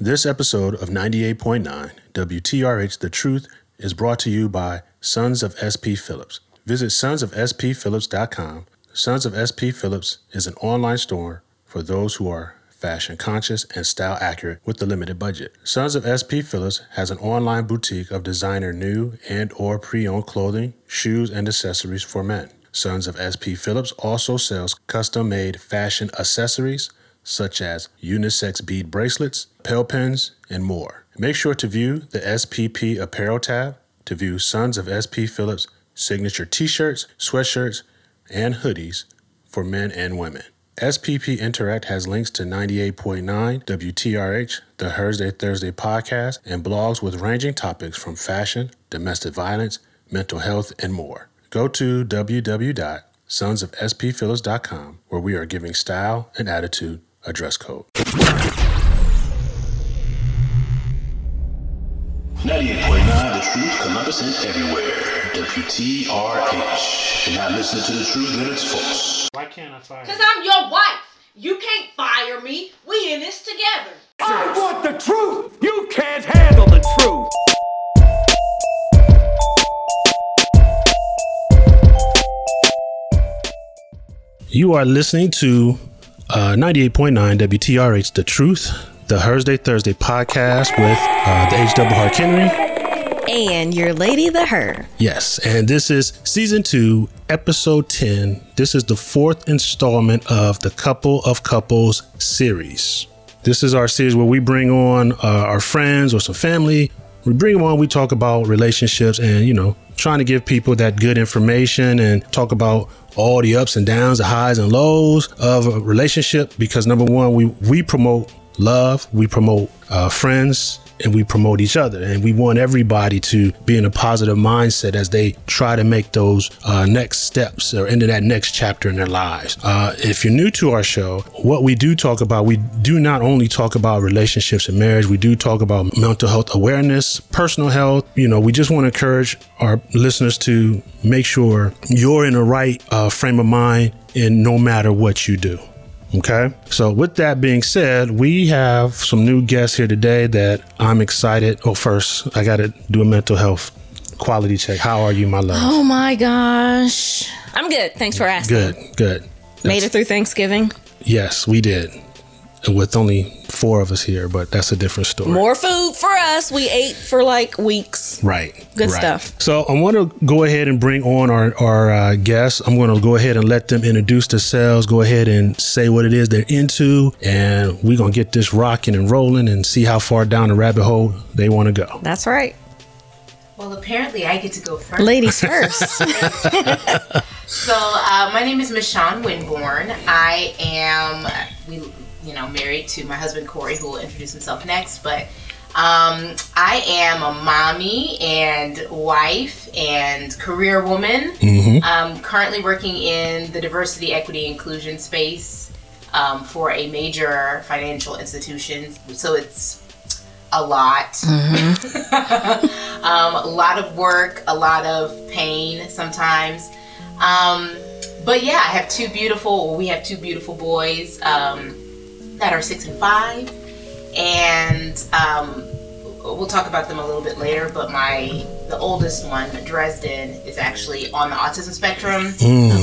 This episode of 98.9 WTRH The Truth is brought to you by Sons of SP Phillips. Visit sonsofspphillips.com. Sons of SP Phillips is an online store for those who are fashion conscious and style accurate with a limited budget. Sons of SP Phillips has an online boutique of designer new and or pre-owned clothing, shoes, and accessories for men. Sons of SP Phillips also sells custom-made fashion accessories such as unisex bead bracelets, pill pens, and more. Make sure to view the SPP apparel tab to view Sons of SP Phillips signature t-shirts, sweatshirts, and hoodies for men and women. SPP Interact has links to 98.9 WTRH, the Thursday Thursday podcast, and blogs with ranging topics from fashion, domestic violence, mental health, and more. Go to www.sonsofspphillips.com where we are giving style and attitude a dress code. 98.9 The Truth, Columbus and everywhere. WTRH. You're not listening to the truth, then it's false. Why can't I fire? you? Cause I'm your wife. You can't fire me. We in this together. I want the truth. You can't handle the truth. You are listening to uh, 98.9 WTRH The Truth, the Thursday Thursday podcast with uh, the H.W. Hart Henry. And your lady, the her. Yes, and this is season two, episode 10. This is the fourth installment of the Couple of Couples series. This is our series where we bring on uh, our friends or some family. We bring them on, we talk about relationships and, you know, trying to give people that good information and talk about all the ups and downs, the highs and lows of a relationship. Because number one, we, we promote love, we promote uh, friends, and we promote each other. And we want everybody to be in a positive mindset as they try to make those uh, next steps or into that next chapter in their lives. Uh, if you're new to our show, what we do talk about, we do not only talk about relationships and marriage, we do talk about mental health awareness, personal health. You know, we just want to encourage our listeners to make sure you're in the right uh, frame of mind in no matter what you do. Okay. So, with that being said, we have some new guests here today that I'm excited. Oh, first, I got to do a mental health quality check. How are you, my love? Oh my gosh. I'm good. Thanks for asking. Good, good. Made it through Thanksgiving. Yes, we did. With only four of us here, but that's a different story. More food for us. We ate for like weeks. Right. Good right. stuff. So I want to go ahead and bring on our, our uh, guests. I'm going to go ahead and let them introduce themselves, go ahead and say what it is they're into, and we're going to get this rocking and rolling and see how far down the rabbit hole they want to go. That's right. Well, apparently I get to go first. Ladies first. So, uh, my name is Michonne Winborn. I am, we, you know, married to my husband Corey, who will introduce himself next. But um, I am a mommy and wife and career woman. I'm currently working in the diversity, equity, inclusion space um, for a major financial institution. So it's a lot. um, a lot of work, a lot of pain sometimes. Um, but yeah, I have two beautiful, we have two beautiful boys um, that are six and five. And um, we'll talk about them a little bit later. But my, the oldest one, Dresden, is actually on the autism spectrum.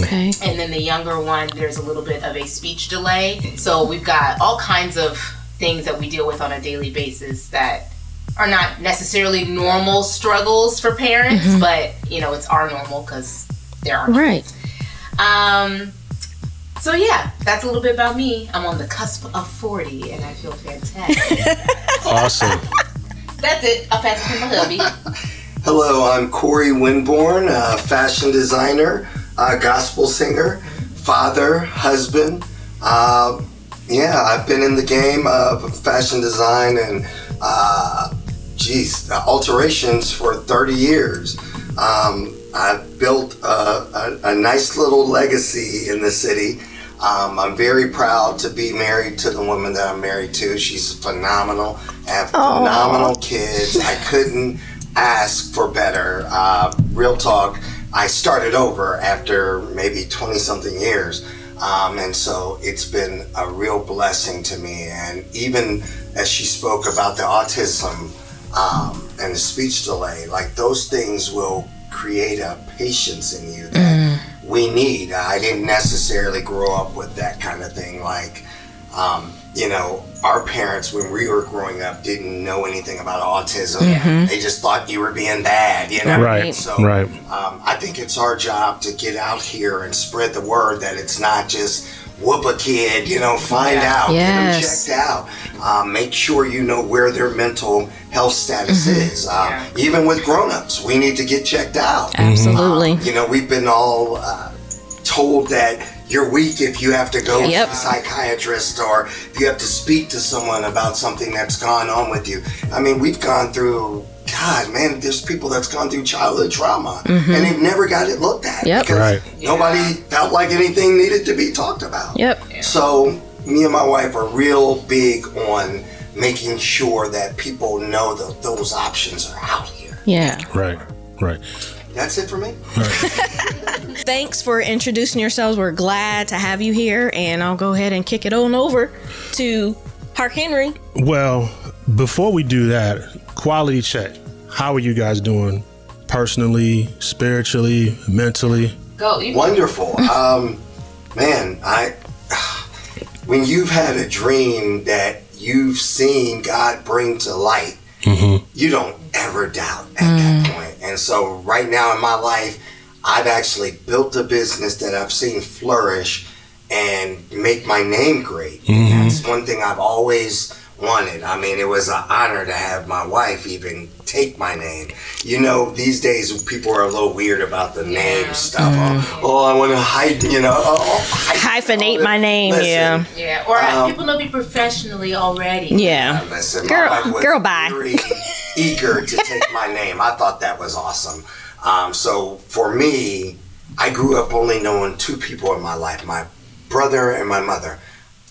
okay. And then the younger one, there's a little bit of a speech delay. So we've got all kinds of things that we deal with on a daily basis that are not necessarily normal struggles for parents, but you know, it's our normal because they're our Right. Um, so yeah, that's a little bit about me. I'm on the cusp of 40 and I feel fantastic. Awesome. that's it. I'll pass it to my hubby. Hello, I'm Corey Winborn, a fashion designer, uh, gospel singer, father, husband. Uh, yeah, I've been in the game of fashion design and, uh, geez, alterations for 30 years. Um, I've built a, a, a nice little legacy in the city. Um, I'm very proud to be married to the woman that I'm married to. She's phenomenal. I have phenomenal kids. I couldn't ask for better. Uh, real talk. I started over after maybe 20 something years. Um, and so it's been a real blessing to me. And even as she spoke about the autism um, and the speech delay, like those things will create a patience in you that we need. I didn't necessarily grow up with that kind of thing. Like, um, you know, our parents, when we were growing up, didn't know anything about autism. They just thought you were being bad, you know? Right, So, right. um, I think it's our job to get out here and spread the word that it's not just whoop a kid, you know, find out, Yes. get them checked out. Um, make sure you know where their mental health status is. Um, Yeah. Even with grown-ups, we need to get checked out. Absolutely. You know, we've been all uh, told that you're weak if you have to go Yep. to a psychiatrist or if you have to speak to someone about something that's gone on with you. I mean, we've gone through. God, man, there's people that's gone through childhood trauma and they've never got it looked at Yep. because Right. nobody felt like anything needed to be talked about. Yep. So me and my wife are real big on making sure that people know that those options are out here. Yeah. Right. Right. That's it for me. Right. Thanks for introducing yourselves. We're glad to have you here, and I'll go ahead and kick it on over to Park Henry. Well, before we do that, quality check. How are you guys doing? Personally, spiritually, mentally? Go. Wonderful. Um, man, I when you've had a dream that you've seen God bring to light, mm-hmm. you don't ever doubt at that mm. point. And so, right now in my life, I've actually built a business that I've seen flourish and make my name great. And that's one thing I've always wanted. I mean, it was an honor to have my wife even take my name. You know, these days people are a little weird about the name stuff. Oh, oh, I want to hide, you know, oh, oh, Hyphenate my name, Listen, yeah. Yeah. Or Um, people know me professionally already. Yeah. Listen, Girl- my girl, bye. very eager to take my name. I thought that was awesome. Um, so for me, I grew up only knowing two people in my life: my brother and my mother.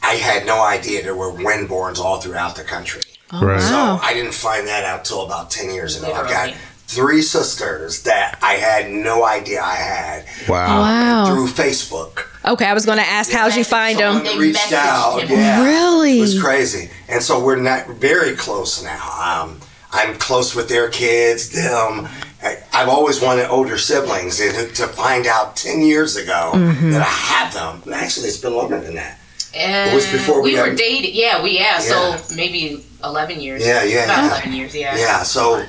I had no idea there were Winborns all throughout the country. Right. wow. So I didn't find that out till about ten years ago. I've got three sisters that I had no idea I had Wow. Wow. through Facebook. Okay, I was going to ask how'd you find Someone them? They reached out. him. Yeah, Really? it was crazy. And so we're not very close now. Um, I'm close with their kids, them. I, I've always wanted older siblings, and to find out ten years ago Mm-hmm. that I have them. Actually, it's been longer than that. And It was before we we were had- dating. Yeah, we yeah, Yeah. So maybe eleven years. Yeah, yeah, About yeah. eleven years. Yeah. Yeah. So,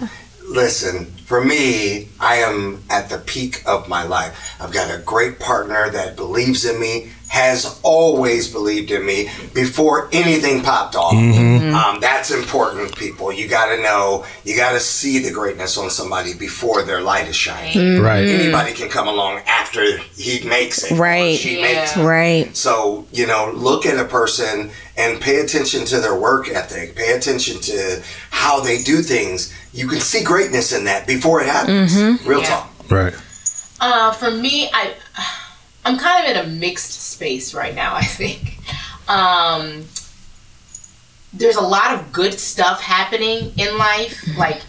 listen. For me, I am at the peak of my life. I've got a great partner that believes in me, has always believed in me before anything popped off. Um, that's important, people. You got to know, you got to see the greatness on somebody before their light is shining. Right. Anybody can come along after he makes it, or Right. she Yeah. makes it. Right. So, you know, look at a person and pay attention to their work ethic, pay attention to how they do things. You can see greatness in that before it happens. Real Yeah. talk. Right. Uh, for me, I I'm kind of in a mixed space right now. I think um, there's a lot of good stuff happening in life. Like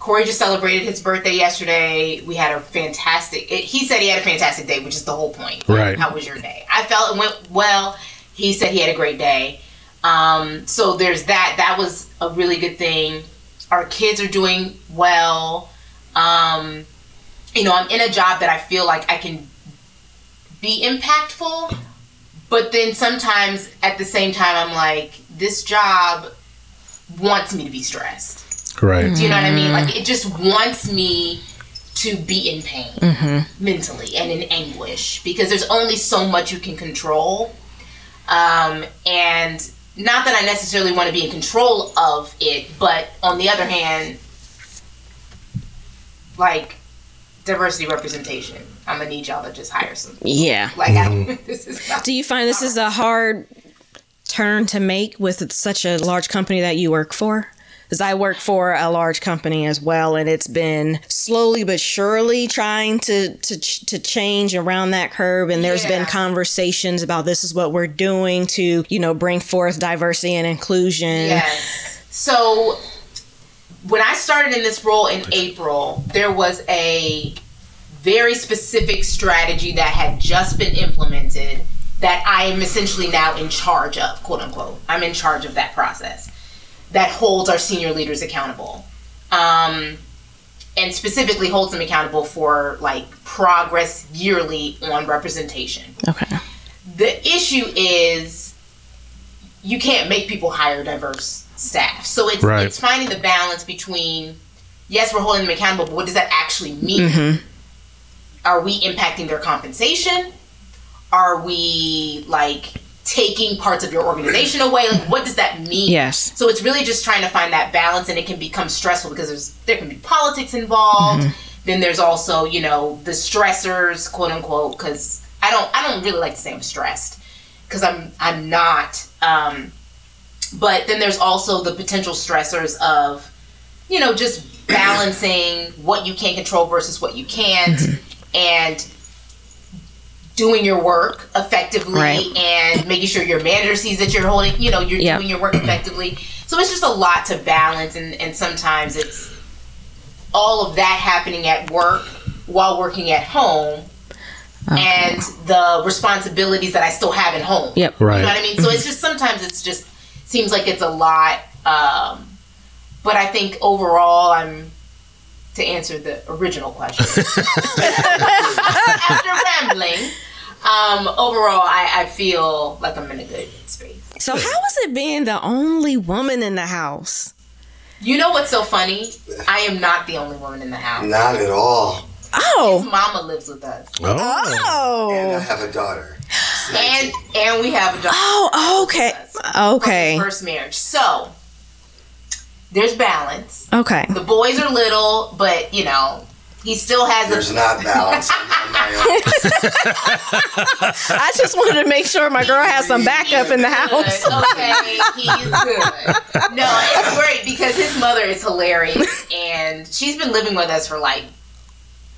Corey just celebrated his birthday yesterday. We had a fantastic. It, he said he had a fantastic day, which is the whole point. Like, Right. How was your day? I felt it went well. He said he had a great day. Um, so there's that. That was a really good thing. Our kids are doing well. Um, you know, I'm in a job that I feel like I can be impactful, but then sometimes at the same time, I'm like, this job wants me to be stressed. Right. Do you know what I mean? Like, it just wants me to be in pain mentally and in anguish because there's only so much you can control. Um, and not that I necessarily want to be in control of it, but on the other hand, like diversity representation, I'm gonna need y'all to just hire some. Yeah. Like, I don't, mm-hmm. this is not. Do you find this is a hard turn to make with such a large company that you work for? Because I work for a large company as well, and it's been slowly but surely trying to to to change around that curve. And there's been conversations about this is what we're doing to you know bring forth diversity and inclusion. Yes. So when I started in this role in April, there was a very specific strategy that had just been implemented that I am essentially now in charge of, quote unquote. I'm in charge of that process that holds our senior leaders accountable. Um, and specifically holds them accountable for like progress yearly on representation. Okay. The issue is you can't make people hire diverse staff. So it's Right. it's finding the balance between yes, we're holding them accountable, but what does that actually mean? Are we impacting their compensation? Are we like taking parts of your organization away? Like what does that mean? Yes. So it's really just trying to find that balance, and it can become stressful because there's there can be politics involved. Then there's also you know the stressors, quote unquote. Because I don't I don't really like to say I'm stressed because I'm I'm not. Um, but then there's also the potential stressors of you know just balancing what you can control versus what you can't, and doing your work effectively Right. and making sure your manager sees that you're holding, you know, you're Yep. doing your work effectively. So it's just a lot to balance, and, and sometimes it's all of that happening at work while working at home. And the responsibilities that I still have at home. Yep. Right. You know what I mean? So it's just sometimes it's just seems like it's a lot. Um, but I think overall, I'm to answer the original question. After rambling, um, overall, I, I feel like I'm in a good space. So how was it being the only woman in the house? You know what's so funny? I am not the only woman in the house. Not at all. Oh. Mama lives with us, Oh. And I Oh. have a daughter. and and we have a daughter. Oh, okay. Okay. First marriage, so there's balance. Okay. The boys are little, but you know, he still has There's a. not balance on my own. I just wanted to make sure my girl has some backup in the house. Good. Okay, he's good. No, it's great because his mother is hilarious, and she's been living with us for like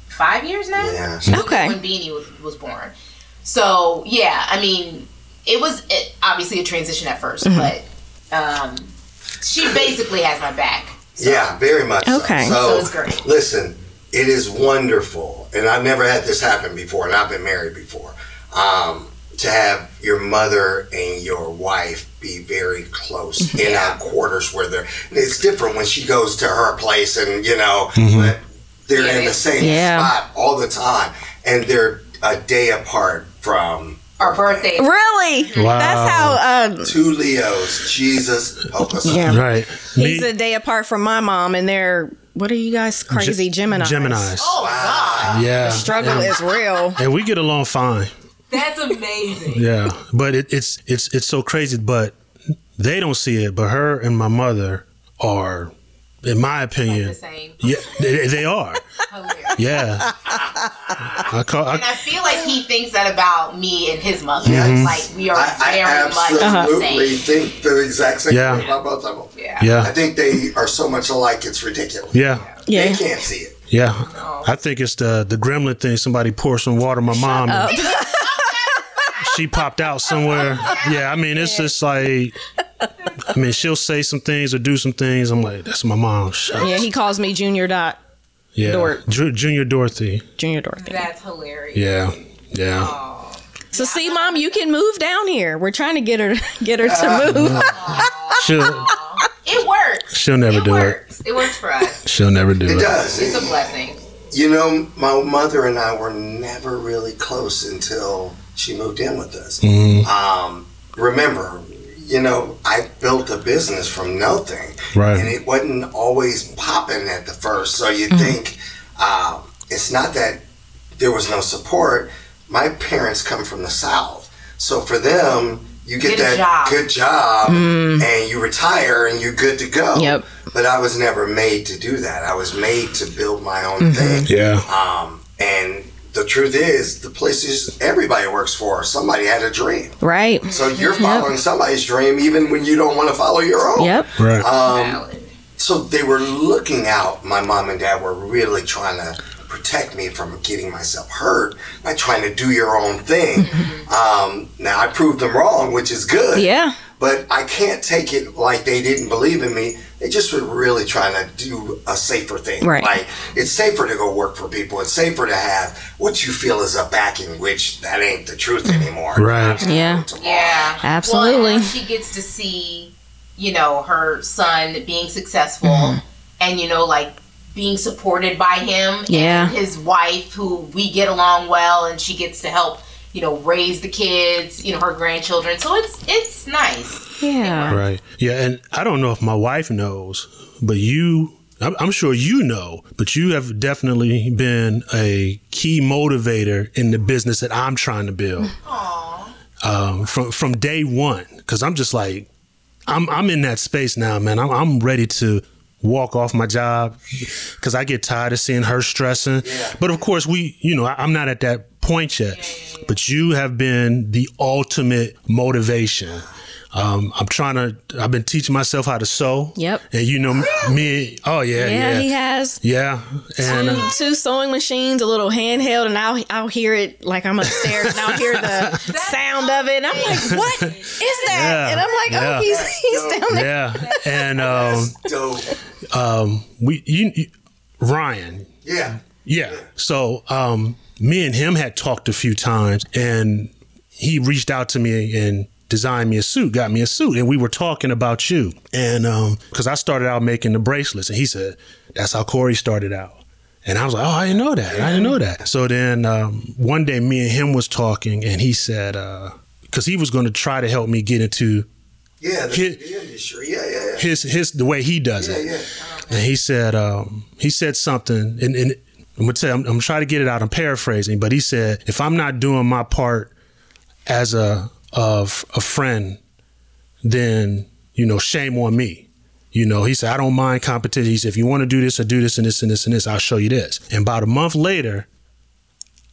five years now. Yeah. Okay. When Beanie was, was born, so yeah, I mean, it was it, obviously a transition at 1st Mm-hmm. but um, she basically has my back. Yeah, very much. Okay. So, So it's great. listen, it is wonderful, and I've never had this happen before, and I've been married before. Um, to have your mother and your wife be very close Mm-hmm. in our quarters where they're. It's different when she goes to her place, and you know, Mm-hmm. but they're Yeah, in the same Yeah. spot all the time, and they're a day apart from Our birthday. Really? Wow. That's how um two Leos. Jesus help us. Yeah. Right. he's Me- a day apart from my mom and they're what are you guys crazy Gemini? Geminis. Oh God, Yeah. The Struggle And, is real. and we get along fine. that's amazing. Yeah. But it, it's it's it's so crazy. But they don't see it. But her and my mother are, in my opinion, The same. yeah, they, they are. Yeah. I call. And I, I feel like he thinks that about me and his mother. Yes. Like we are I, I very much the absolutely same. think the exact same Yeah. thing about both of them. Yeah. I think they are so much alike, it's ridiculous. Yeah. yeah. They Yeah. can't see it. Yeah. I think it's the the gremlin thing. Somebody poured some water on my mom. and she popped out somewhere. Yeah. I mean, it's just like. I mean, she'll say some things or do some things. I'm like, that's my mom. Shut Yeah, he calls me Junior Dot Yeah. Dor- Ju- Junior Dorothy. Junior Dorothy. That's hilarious. Yeah. Yeah. So see, mom, you can move down here. We're trying to get her get her to move. She'll It works. she'll never It do it. works. It works for us. She'll never do It it. does. It's a blessing. You know, my mother and I were never really close until she moved in with us. Um, remember, you know, I built a business from nothing. Right. And it wasn't always popping at the first. So you think uh, it's not that there was no support. My parents come from the South. So for them, you get, Get that job. good job and you retire and you're good to go. Yep. But I was never made to do that. I was made to build my own thing. Yeah. Um, and the truth is, the places everybody works for, somebody had a dream. Right. So you're following somebody's dream even when you don't want to follow your own. Yep. Right. Um, so they were looking out. My mom and dad were really trying to protect me from getting myself hurt by trying to do your own thing. Um, now I proved them wrong, which is good. Yeah. But I can't take it like they didn't believe in me. They just were really trying to do a safer thing. Right. Like it's safer to go work for people. It's safer to have what you feel is a backing, which that ain't the truth anymore. Right. Yeah. Yeah. Absolutely. Well, she gets to see, you know, her son being successful Mm-hmm. and, you know, like being supported by him Yeah. and his wife, who we get along well, and she gets to help, you know, raise the kids, you know, her grandchildren. So it's it's nice. Yeah. Right. Yeah, and I don't know if my wife knows, but you, I'm, I'm sure you know, but you have definitely been a key motivator in the business that I'm trying to build. Um, from from day one, because I'm just like, I'm I'm in that space now, man. I'm I'm ready to walk off my job because I get tired of seeing her stressing. But of course, we, you know, I, I'm not at that point yet. But you have been the ultimate motivation. Um, I'm trying to. I've been teaching myself how to sew. Yep. And you know me. Oh yeah, Yeah, yeah, he has yeah. And uh, two sewing machines, a little handheld, and I'll I'll hear it like I'm upstairs, and I'll hear the sound of it, and I'm like, "What is that?" Yeah, And I'm like, yeah. "Oh, he's he's down there." yeah, and um, Dope. um, we you, you Ryan. Yeah. Yeah. So um, me and him had talked a few times, and he reached out to me and designed me a suit, got me a suit, and we were talking about you. And because I started out making the bracelets, and he said that's how Corey started out. And I was like, oh, I didn't know that. I didn't know that. So then um, one day, me and him was talking, and he said, because he was going to try to help me get into Yeah. The, Kid- the industry. Yeah. Yeah. Yeah. his his the way he does Yeah. it. yeah. And he said, um, he said something, and, and I'm gonna tell, I'm, I'm trying to get it out. I'm paraphrasing, but he said, if I'm not doing my part as a of a friend, then you know, shame on me. You know, he said, I don't mind competition. He said, if you want to do this or do this and this and this and this, I'll show you this. And about a month later,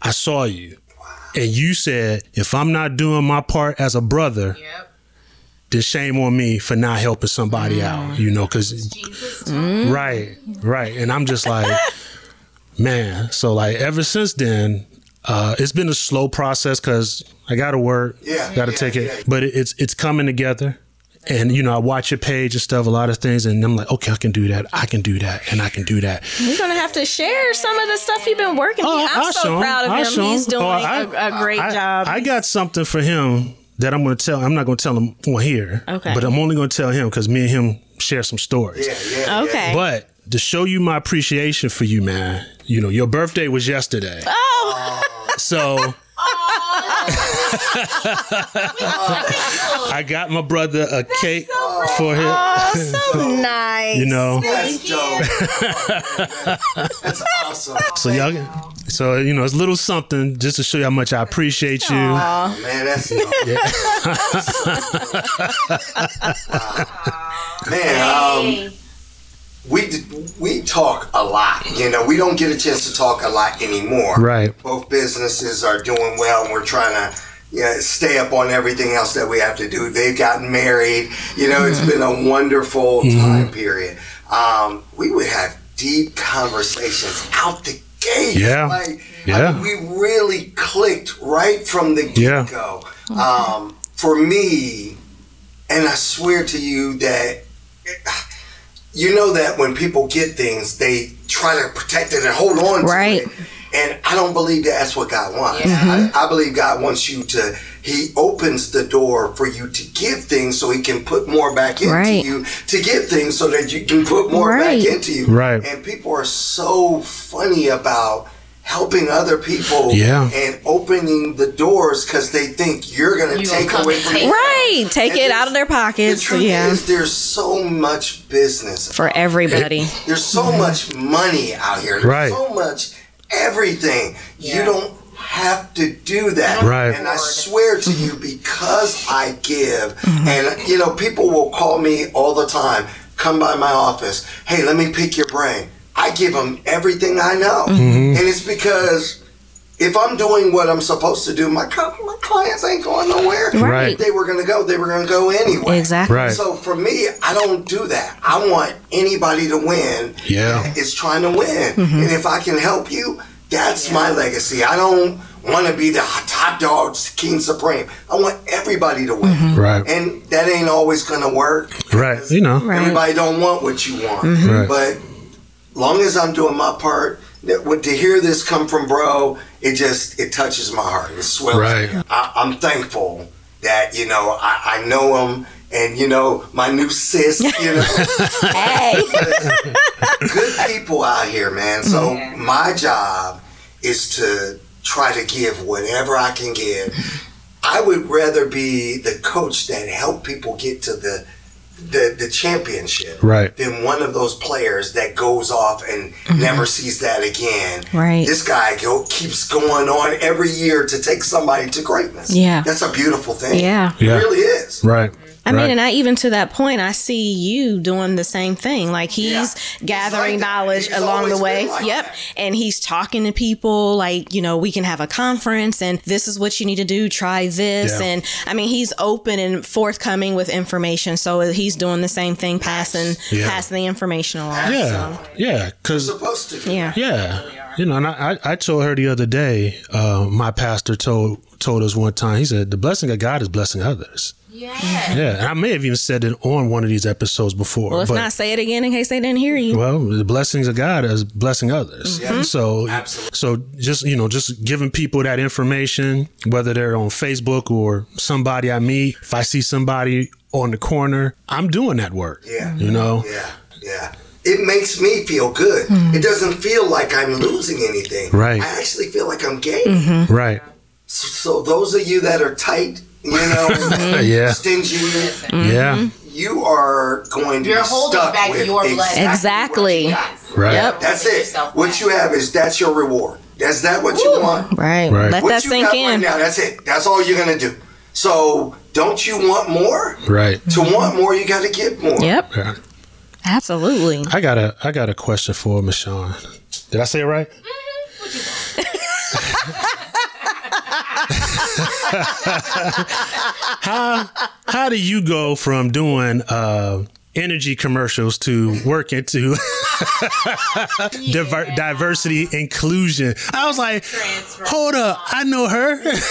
I saw you, and you said, if I'm not doing my part as a brother, Yep. then shame on me for not helping somebody out. Mm. You know, because. Right, right. And I'm just like, man. So like ever since then, uh, it's been a slow process because I got to work, Yeah, got to yeah, take it, yeah. but it's it's coming together. And you know, I watch your page and stuff, a lot of things, and I'm like, okay, I can do that, I can do that, and I can do that. We're gonna have to share some of the stuff you've been working. Oh, on. I'm I'll so him. proud of I'll him. show He's doing Oh, I- a, a great I, job. I got something for him that I'm going to tell. I'm not going to tell him on here, Okay. but I'm only going to tell him because me and him share some stories. Yeah. Yeah. okay. But to show you my appreciation for you, man, you know, your birthday was yesterday. oh, So I got my brother a cake for him. oh, so nice. You know, That's dope. That's awesome. so y'all, so you know, it's a little something just to show you how much I appreciate you. Man, that's dope. Man, um, Hey. We we talk a lot. You know, we don't get a chance to talk a lot anymore. Right. Both businesses are doing well, and we're trying to yeah, stay up on everything else that we have to do. They've gotten married. You know, it's been a wonderful time period. Um, we would have deep conversations out the gate. Yeah. Like, I Yeah. mean, we really clicked right from the Yeah. get go. Um, for me, and I swear to you that you know that when people get things, they try to protect it and hold on to Right. it. And I don't believe that that's what God wants. Yeah. I, I believe God wants you to, He opens the door for you to give things so He can put more back into Right. you, to get things so that you can put more Right. back into you. Right. And people are so funny about helping other people Yeah. and opening the doors because they think you're going to You take come away and from take them. Right. Take And it out of their The pockets. truth Yeah. is, there's so much business For everybody. there's so much money out here. There's Right. so much everything. You don't have to do that. Right. And I swear to you, because I give, mm-hmm. and you know, people will call me all the time, come by my office, hey, let me pick your brain. I give them everything I know. Mm-hmm. Mm-hmm. And it's because if I'm doing what I'm supposed to do, my, my clients ain't going nowhere. Right. If they were going to go, they were going to go anyway. Exactly. Right. So for me, I don't do that. I want anybody to win. Yeah. Is trying to win. Mm-hmm. And if I can help you, that's my legacy. I don't want to be the top dog, king supreme. I want everybody to win. Right. And that ain't always gonna work. Right. You know. Right. Everybody don't want what you want. Right. But long as I'm doing my part, that- to hear this come from bro, it just it touches my heart. It swells. Right. I, I'm thankful that you know I, I know him, and you know my new sis. You know, Hey. good people out here, man. So Yeah. my job is to try to give whatever I can give. I would rather be the coach that help people get to the the, the championship Right. Then one of those players that goes off and mm-hmm. never sees that again. Right. This guy go, keeps going on every year to take somebody to greatness. Yeah. That's a beautiful thing. Yeah. Yeah. It really is. Right. I mean, and I even to that point, I see you doing the same thing. Like he's Yeah. gathering He's like knowledge He's along the way. like yep. that. And he's talking to people like, you know, we can have a conference and this is what you need to do. Try this. Yeah. And I mean, he's open and forthcoming with information. So he's doing the same thing, passing, Yeah. passing the information along. yeah. Yeah. Because Supposed to. Yeah. Yeah, you know, and I, I I told her the other day. Uh, my pastor told told us one time. He said, "The blessing of God is blessing others." Yeah. Yeah, and I may have even said it on one of these episodes before. Well, if but, not, say it again in case they didn't hear you. well, the blessings of God is blessing others. Mm-hmm. So, Absolutely. so just you know, just giving people that information, whether they're on Facebook or somebody I meet. If I see somebody on the corner, I'm doing that work. Yeah. you know. Yeah, yeah. It makes me feel good. Mm-hmm. It doesn't feel like I'm losing anything. Right. I actually feel like I'm gaining. Mm-hmm. Right. So, so those of you that are tight, you know, mm-hmm. Yeah. stingy, mm-hmm. Yeah. you are going to You're be holding stuck back with your blessing. Exactly. what you. Right. Yep. That's it. What you have is that's your reward. Is that what you want? Right. Right. Let What that sink in. right now, that's it. That's all you're gonna do. So don't you want more? Right. To want more, you got to get more. Yep. Yeah. Absolutely. I got a I got a question for Michonne. Did I say it right? Mm-hmm. how how do you go from doing uh, energy commercials to working to diver- diversity inclusion? I was like, Transfer. hold up, I know her.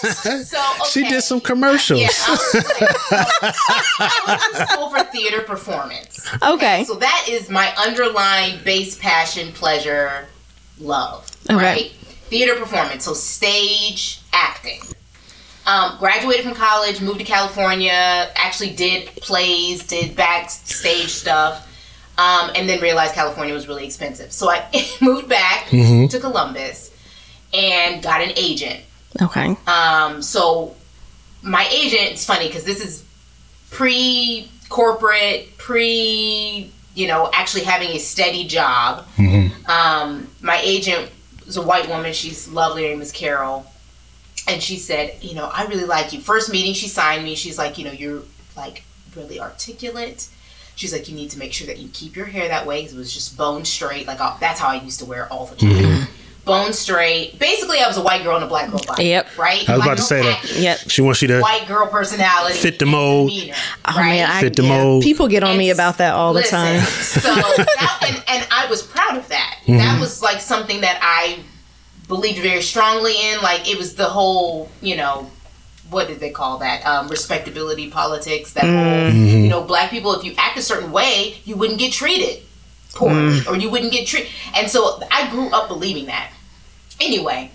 So okay. she did some commercials. Yeah, I was, so, I went school for theater performance. Okay. So that is my underlying base passion, pleasure, love. Okay. Right? Theater performance. So stage acting. Um, graduated from college, moved to California, actually did plays, did backstage stuff, um, and then realized California was really expensive. So I moved back to Columbus and got an agent. Okay. Um, so my agent, it's funny because this is pre corporate, pre, you know, actually having a steady job. Um, my agent was a white woman. She's lovely. Her name is Carol. And she said, you know, I really like you. First meeting, she signed me. She's like, you know, you're like really articulate. She's like, you need to make sure that you keep your hair that way 'cause it was just bone straight. Like that's how I used to wear it all the time. Mm-hmm. Bone straight. Basically, I was a white girl in a black girl body. Yep. Right. I was Black about to girl say that. Yep. She wants you to White girl personality. Fit the mold. demeanor, Oh right? man, I, Fit the yeah, mold. people get on me about that all the time. So that, and, and I was proud of that. That mm-hmm. was like something that I believed very strongly in. Like it was the whole, you know, what did they call that? Um, respectability politics. That whole, mm. mm-hmm. you know, black people. If you act a certain way, you wouldn't get treated poorly, mm. or you wouldn't get treated. And so I grew up believing that. Anyway,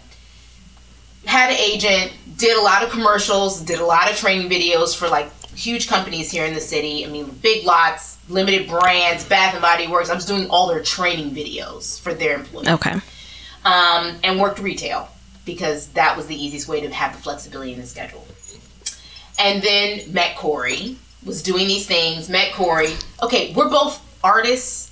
had an agent, did a lot of commercials, did a lot of training videos for like huge companies here in the city. I mean, big lots, limited brands, Bath and Body Works. I was doing all their training videos for their employees. Okay. Um, and worked retail because that was the easiest way to have the flexibility in the schedule. And then met Corey, was doing these things, met Corey. Okay, we're both artists.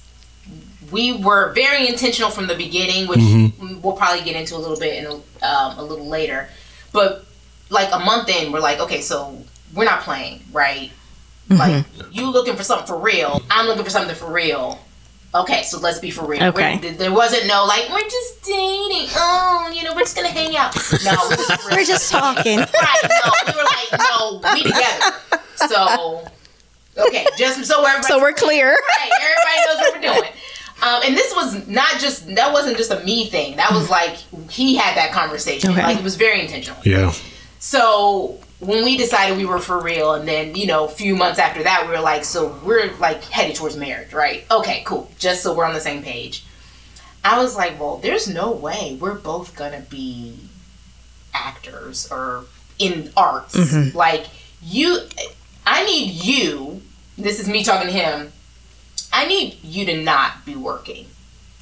We were very intentional from the beginning, which mm-hmm. we'll probably get into a little bit in a, um, a little later. But like a month in, we're like, okay, so we're not playing, right? Mm-hmm. Like you looking for something for real, I'm looking for something for real. Okay, so let's be for real. Okay. We're- there wasn't no like we're just dating. Oh, you know, we're just gonna hang out. No, we're just, We're just talking. right. No, we were like, no, we together. So okay, just so everybody so we're clear. right, everybody knows what we're doing. Um, and this was not just that wasn't just a me thing. That was like he had that conversation. Okay. Like it was very intentional. Yeah. So when we decided we were for real, and then you know, a few months after that, we were like, so we're like headed towards marriage, right? Okay, cool. Just so we're on the same page. I was like, well, there's no way we're both gonna be actors or in arts. Like you, I need you. This is me talking to him. I need you to not be working.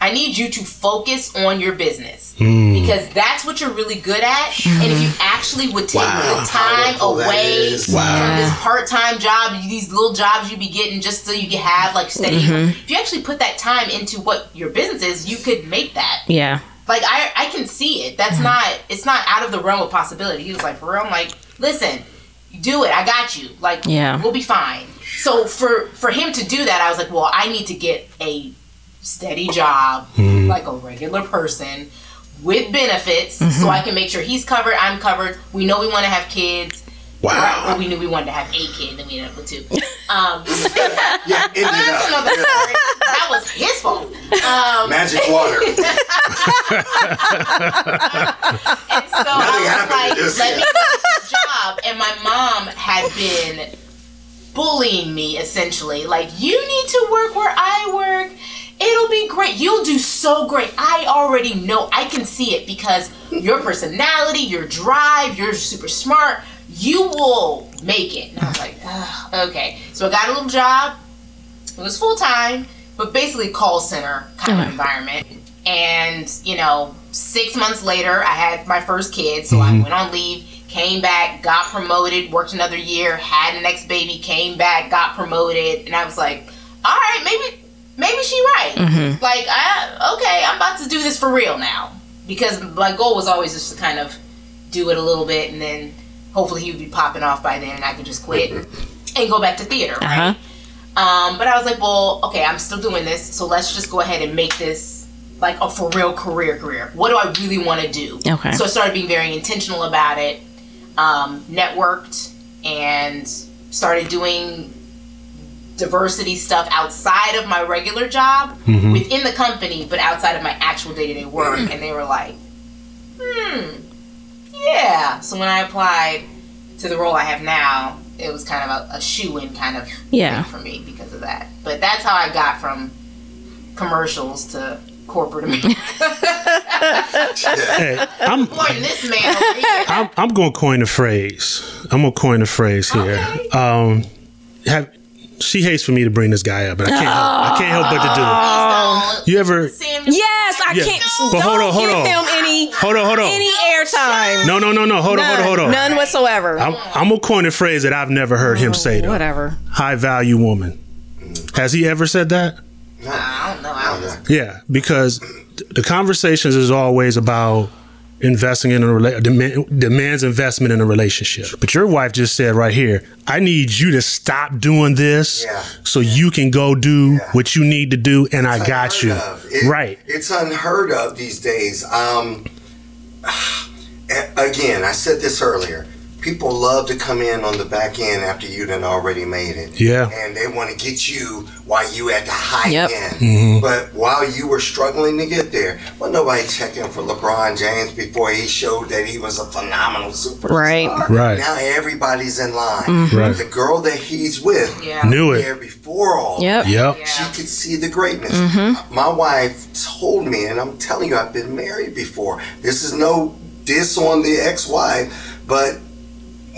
I need you to focus on your business hmm. because that's what you're really good at. And if you actually would take Wow, the time away is. from this part-time job, these little jobs you be getting just so you can have like steady. Mm-hmm. If you actually put that time into what your business is, you could make that. Yeah. Like I, I can see it. That's mm-hmm. not. It's not out of the realm of possibility. He was like, for real. I'm like, listen, do it. I got you. Like, Yeah. we'll be fine. So for for him to do that, I was like, well, I need to get a steady job, like a regular person, with benefits, so I can make sure he's covered. I'm covered. We know we want to have kids. Wow. Right, well, we knew we wanted to have a kid, and then we ended up with two. Um, Yeah, that's up. another story. That was his fault. Um, Magic water. And so Nothing I was like, let yet. me get this job. And my mom had been bullying me essentially. Like, you need to work where I work. It'll be great. You'll do so great. I already know. I can see it because your personality, your drive, you're super smart. You will make it. And I was like, Ugh, okay. So I got a little job. It was full time, but basically call center kind of uh-huh. environment. And you know, six months later, I had my first kid, so I mm-hmm. went on leave, came back, got promoted, worked another year, had the next baby, came back, got promoted, and I was like, all right, maybe, maybe she right. Like, I okay, I'm about to do this for real now because my goal was always just to kind of do it a little bit, and then hopefully he would be popping off by then, and I could just quit and go back to theater, right? Uh-huh. Um, but I was like, well, okay, I'm still doing this, so let's just go ahead and make this like a for real career career. What do I really want to do? Okay. So I started being very intentional about it, um, networked, and started doing diversity stuff outside of my regular job within the company, but outside of my actual day to day work. and they were like, hmm, yeah. So when I applied to the role I have now, it was kind of a, a shoe in kind of Yeah. thing for me because of that. But that's how I got from commercials to corporate America. Hey, I'm Boy, this man. I'm, I'm going to coin a phrase. I'm going to coin a phrase here. Okay. Um, have, she hates for me to bring this guy up, but I can't help. I can't help but to do it. You ever? Yes, I Yeah, can't. but hold don't on, hold give on. him any Hold on, hold on. any airtime. No, no, no, no. Hold on, hold on, hold on. None whatsoever. I'm, I'm gonna coin a phrase that I've never heard him say though. Whatever. High value woman. Has he ever said that? I don't know. I don't know. Yeah, because the conversations is always about investing in a rela- demand, demands investment in a relationship. But your wife just said right here, I need you to stop doing this Yeah. so you can go do Yeah. what you need to do, and I got you. It- right. It's unheard of these days. Um, a- again, I said this earlier. People love to come in on the back end after you done already made it. Yeah. And they want to get you while you at the high Yep. end. Mm-hmm. But while you were struggling to get there, well, nobody checking for LeBron James before he showed that he was a phenomenal superstar. Right. Right. Now everybody's in line. Right. The girl that he's with Yeah. Knew it. there before all Yep. Yep. Yeah. she could see the greatness. My wife told me, and I'm telling you, I've been married before. This is no diss on the ex-wife, but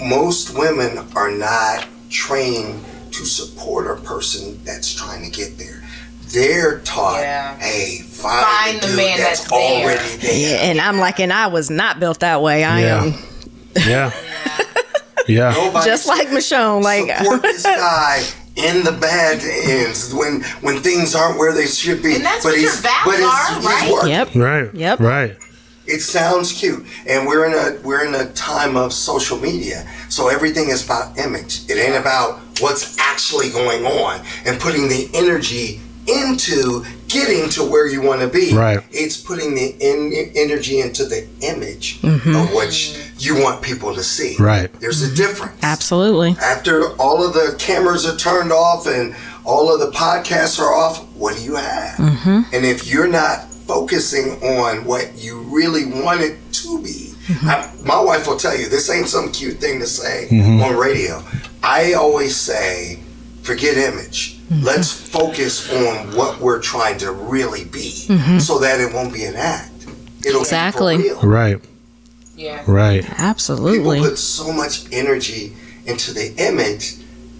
most women are not trained to support a person that's trying to get there. They're taught, Yeah. hey, find, Find the the man that's, that's there." already there. Yeah, and I'm like, and I was not built that way. I Yeah. am Yeah. Yeah. Nobody just like said, Michonne. Like, support this guy in the bad ends when when things aren't where they should be. And that's but what your he's, vows but he's, are, right? working. yep. Right. Yep. Right. It sounds cute, and we're in a we're in a time of social media, so everything is about image. It ain't about what's actually going on and putting the energy into getting to where you want to be. Right. It's putting the in, energy into the image mm-hmm. of what you want people to see. Right. There's a difference. Absolutely. After all of the cameras are turned off and all of the podcasts are off, what do you have. Mm-hmm. And if you're not focusing on what you really want it to be, mm-hmm. I, my wife will tell you this ain't some cute thing to say mm-hmm. on radio. I always say, forget image. Mm-hmm. Let's focus on what we're trying to really be so that it won't be an act. It'll Exactly. be for real. Right. Yeah. Right. Absolutely. People put so much energy into the image,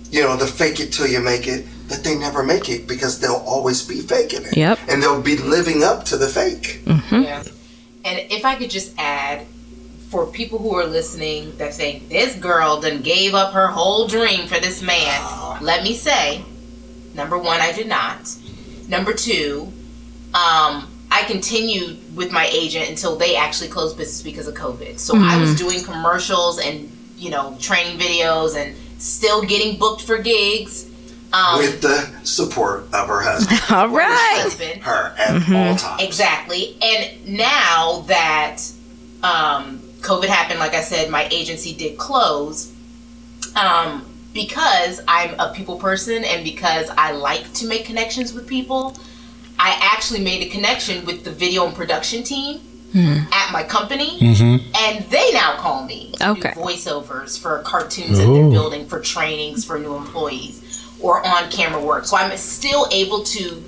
you know, the fake it till you make it, that they never make it because they'll always be faking it. Yep. And they'll be living up to the fake. Mm-hmm. Yeah. And if I could just add, for people who are listening that say this girl done gave up her whole dream for this man, ah. let me say, number one, I did not. Number two, um, I continued with my agent until they actually closed business because of COVID. So I was mm-hmm. doing commercials and you know training videos and still getting booked for gigs. Um, With the support of her husband. All right. with my husband. her at all times. Exactly. And now that um, COVID happened, like I said, my agency did close. Um, because I'm a people person and because I like to make connections with people, I actually made a connection with the video and production team at my company, and they now call me to Okay. do voiceovers for cartoons that they're building for trainings for new employees or on camera work. So I'm still able to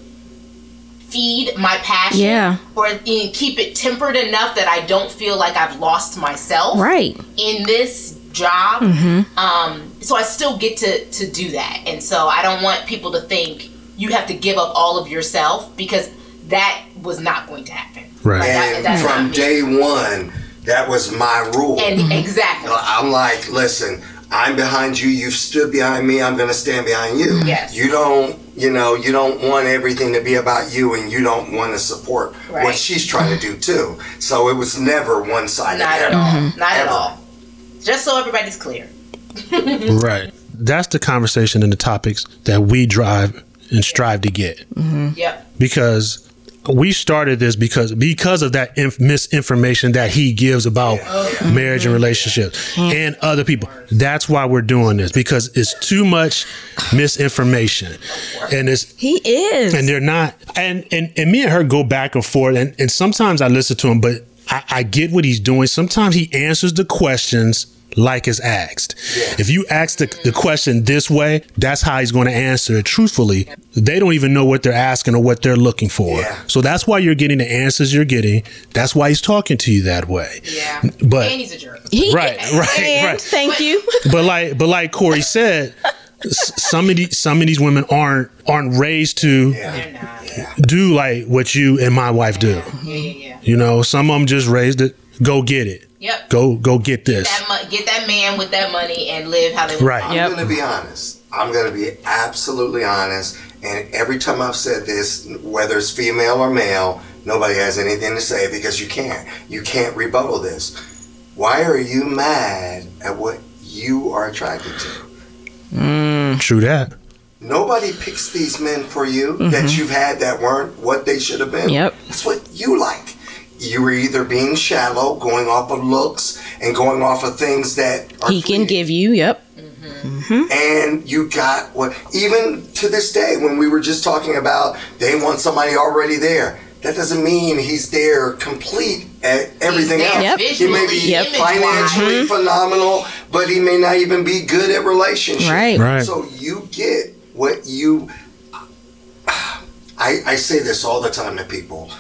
feed my passion Yeah. or and keep it tempered enough that I don't feel like I've lost myself Right. in this job. Mm-hmm. Um, so I still get to to do that, and so I don't want people to think you have to give up all of yourself because that was not going to happen. Right. Like, And that's not from day one, that was my rule. and exactly. I'm like, listen, I'm behind you. You've stood behind me. I'm going to stand behind you. Yes. You don't, you know, you don't want everything to be about you, and you don't want to support what she's trying to do too. So it was never one sided. Not at all. Not at all. Just so everybody's clear. Right. That's the conversation and the topics that we drive and strive to get. Mm-hmm. Yep. because we started this because because of that inf- misinformation that he gives about oh, marriage and relationships mm. and other people. That's why we're doing this because it's too much misinformation, and it's He is. and they're not. And and and me and her go back and forth, and and sometimes I listen to him, but I, I get what he's doing. Sometimes he answers the questions like it's asked. If you ask the, the question this way, that's how he's going to answer it truthfully. They don't even know what they're asking or what they're looking for. Yeah. So that's why you're getting the answers you're getting. That's why he's talking to you that way. Yeah. But and he's a jerk. He- right, right, and right. Thank you. but like but like Corey said, some of these some of these women aren't aren't raised to They're do like what you and my wife do. Yeah, yeah, yeah. You know, some of them just raised it. Go get it. Yep. Go go get this. That get that man with that money and live how they want. Right. I'm going to be honest. I'm going to be absolutely honest. And every time I've said this, whether it's female or male, nobody has anything to say because you can't. You can't rebuttal this. Why are you mad at what you are attracted to? Mm. True that. Nobody picks these men for you that mm-hmm. you've had that weren't what they should have been. Yep. That's what you like. You were either being shallow, going off of looks, and going off of things that are He can fleeting. give you. Yep. Mm-hmm. Mm-hmm. and you got what even to this day when we were just talking about they want somebody already there that doesn't mean he's there complete at everything else Yep. he may be Yep. financially mm-hmm. phenomenal but he may not even be good at relationships Right. Right. so you get what you I, I say this all the time to people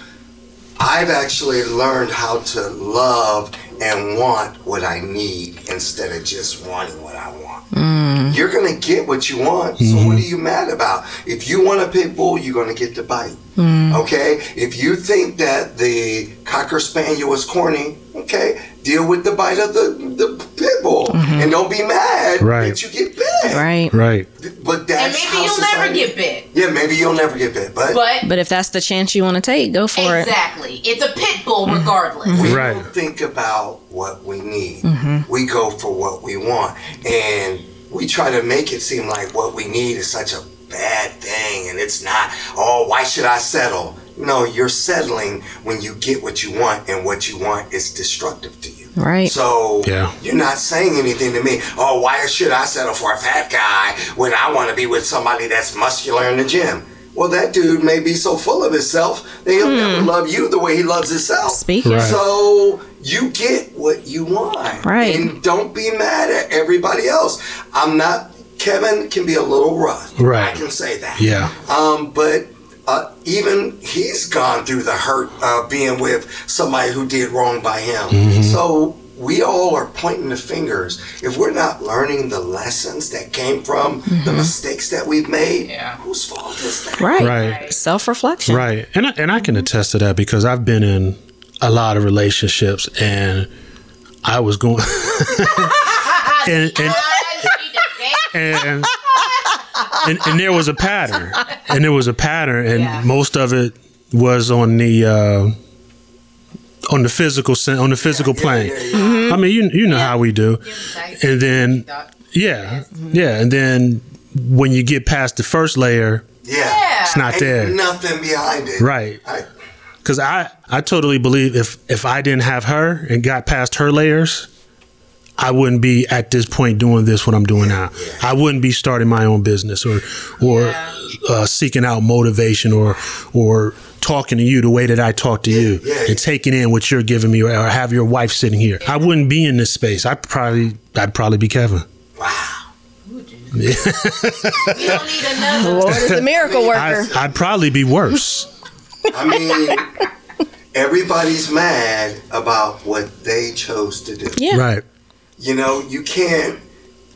I've actually learned how to love and want what I need instead of just wanting what I want. Mm. You're gonna get what you want. So what mm-hmm. are you mad about? If you want a pit bull, you're gonna get the bite. Mm. Okay? If you think that the cocker spaniel was corny, okay, deal with the bite of the, the pit bull. And don't be mad Right. that you get bit. Right. Right. But that's And that's maybe how you'll never get bit. Yeah, maybe you'll never get bit. But, But But if that's the chance you want to take, go for it. exactly. It's a pit bull regardless. we Right. don't think about what we need. Mm-hmm. We go for what we want. And we try to make it seem like what we need is such a bad thing and it's not, oh, why should I settle? No, you're settling when you get what you want and what you want is destructive to you. Right. So Yeah. you're not saying anything to me. Oh, why should I settle for a fat guy when I want to be with somebody that's muscular in the gym? well, that dude may be so full of himself that he'll never love you the way he loves himself. Speaking. Right. So you get what you want. Right. And don't be mad at everybody else. I'm not, Kevin can be a little rough. Right. I can say that. Yeah. Um, but uh, even he's gone through the hurt of being with somebody who did wrong by him. Mm-hmm. So we all are pointing the fingers. If we're not learning the lessons that came from the mistakes that we've made, Yeah. whose fault is that? Right. Right. Self reflection. Right. And I, and I can attest to that because I've been in a lot of relationships and I was going and, and, and, and and there was a pattern. And there was a pattern and Yeah. most of it was on the uh on the physical sen- on the physical plane. I mean, you you know how we do. And then yeah. Yeah, and then when you get past the first layer, Yeah. it's not Ain't there. nothing behind it. Right. I, Because I, I totally believe if if I didn't have her and got past her layers, I wouldn't be at this point doing this what I'm doing now. I wouldn't be starting my own business or or uh, seeking out motivation or or talking to you the way that I talk to you yeah. and taking in what you're giving me or, or have your wife sitting here. I wouldn't be in this space. I'd probably I'd probably be Kevin. We don't need another. The Lord is the miracle worker. I, I'd probably be worse. I mean, everybody's mad about what they chose to do. yeah. Right. You know, you can't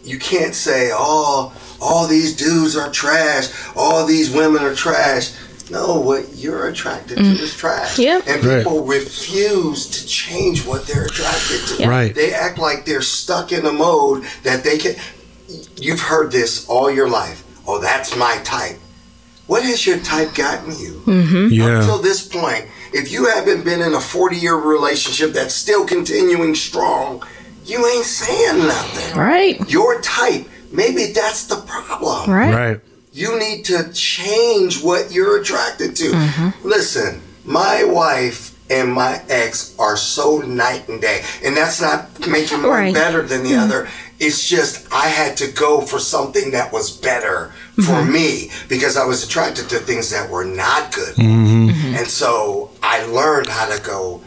you can't say, "Oh, all these dudes are trash. All these women are trash." No, what you're attracted to mm. is trash. Yeah. And Right. people refuse to change what they're attracted to. Yeah. Right. They act like they're stuck in a mode that they can. You've heard this all your life. Oh, that's my type. What has your type gotten you? Mm-hmm. Yeah. Until this point, if you haven't been in a 40 year relationship that's still continuing strong, you ain't saying nothing. Right. Your type, maybe that's the problem. Right. Right. You need to change what you're attracted to. Mm-hmm. Listen, my wife and my ex are so night and day. And that's not making one Right. better than the mm. other. It's just I had to go for something that was better for mm-hmm. me because I was attracted to things that were not good. Mm-hmm. And so I learned how to go,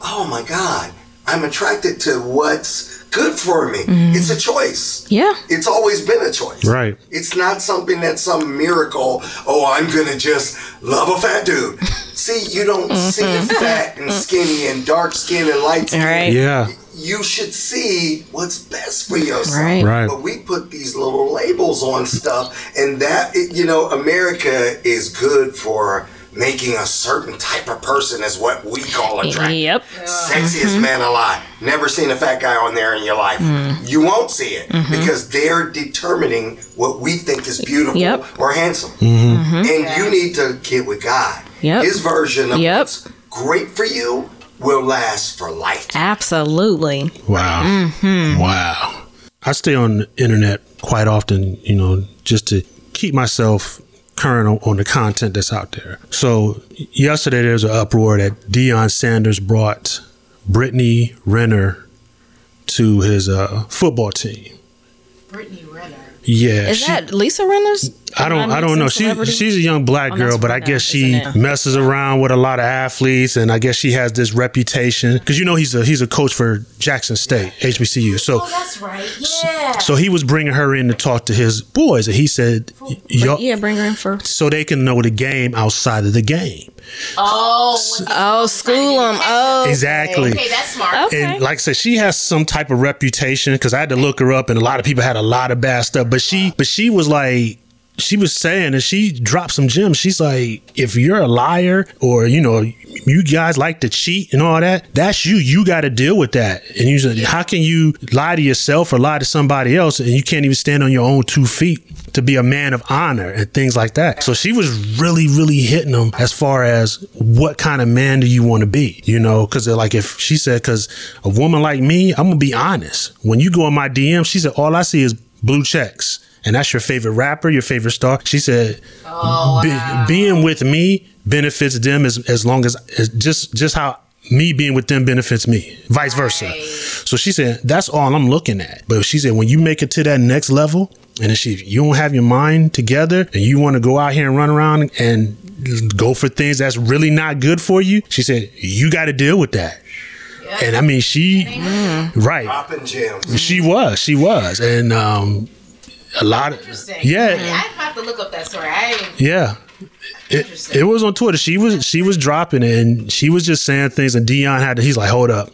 oh my God, I'm attracted to what's good for me. Mm-hmm. It's a choice. Yeah. It's always been a choice. Right. It's not something that's some miracle. Oh, I'm gonna just love a fat dude. See, you don't mm-hmm. see fat and mm-hmm. skinny and dark skin and light skin. All right. Yeah. You should see what's best for yourself. Right. Right. But we put these little labels on stuff, and that you know, America is good for making a certain type of person is what we call attractive. Yep. Sexiest Mm-hmm. man alive. Never seen a fat guy on there in your life. Mm. You won't see it Mm-hmm. because they're determining what we think is beautiful Yep. or handsome. Mm-hmm. And you need to get with God. Yep. His version of Yep. what's great for you will last for life. Absolutely. Wow. Mm-hmm. Wow. I stay on the internet quite often, you know, just to keep myself current on, on the content that's out there. So yesterday there was an uproar that Deion Sanders brought Brittany Renner to his uh, football team. Brittany Renner. Yeah, Is she- that Lisa Renner's? I don't. I don't know. She, she's a young black Oh, girl, but I guess she it? messes around with a lot of athletes, and I guess she has this reputation because you know he's a he's a coach for Jackson State HBCU. Oh, so Oh, that's right. Yeah. so he was bringing her in to talk to his boys, and he said, "Y'all." Yeah, bring her in for. So they can know the game outside of the game. oh, what Oh, school them. Oh, Exactly. okay, that's smart. Okay. And like I said, she has some type of reputation because I had to look her up, and a lot of people had a lot of bad stuff. But she, but she was like, she was saying, and she dropped some gems. She's like, if you're a liar, or you know, you guys like to cheat and all that, that's you. You got to deal with that. And you said, how can you lie to yourself or lie to somebody else, and you can't even stand on your own two feet? To be a man of honor and things like that. So she was really, really hitting them as far as what kind of man do you want to be, you know? Because uh, like if she said, because a woman like me, I'm gonna be honest. When you go in my DM, she said, all I see is blue checks, and that's your favorite rapper, your favorite star. She said, "Be- being with me benefits them as as long as, as just just how me being with them benefits me, vice versa. So she said, that's all I'm looking at. But she said, when you make it to that next level, And then she, you don't have your mind together and you want to go out here and run around and go for things that's really not good for you. She said, you got to deal with that. And I mean, she, right. Dropping. She was, she was. And, um, a lot of, yeah, I have to look up that story. I yeah. It, Interesting. it was on Twitter. She was she was dropping it and she was just saying things and Deion had to, he's like, hold up.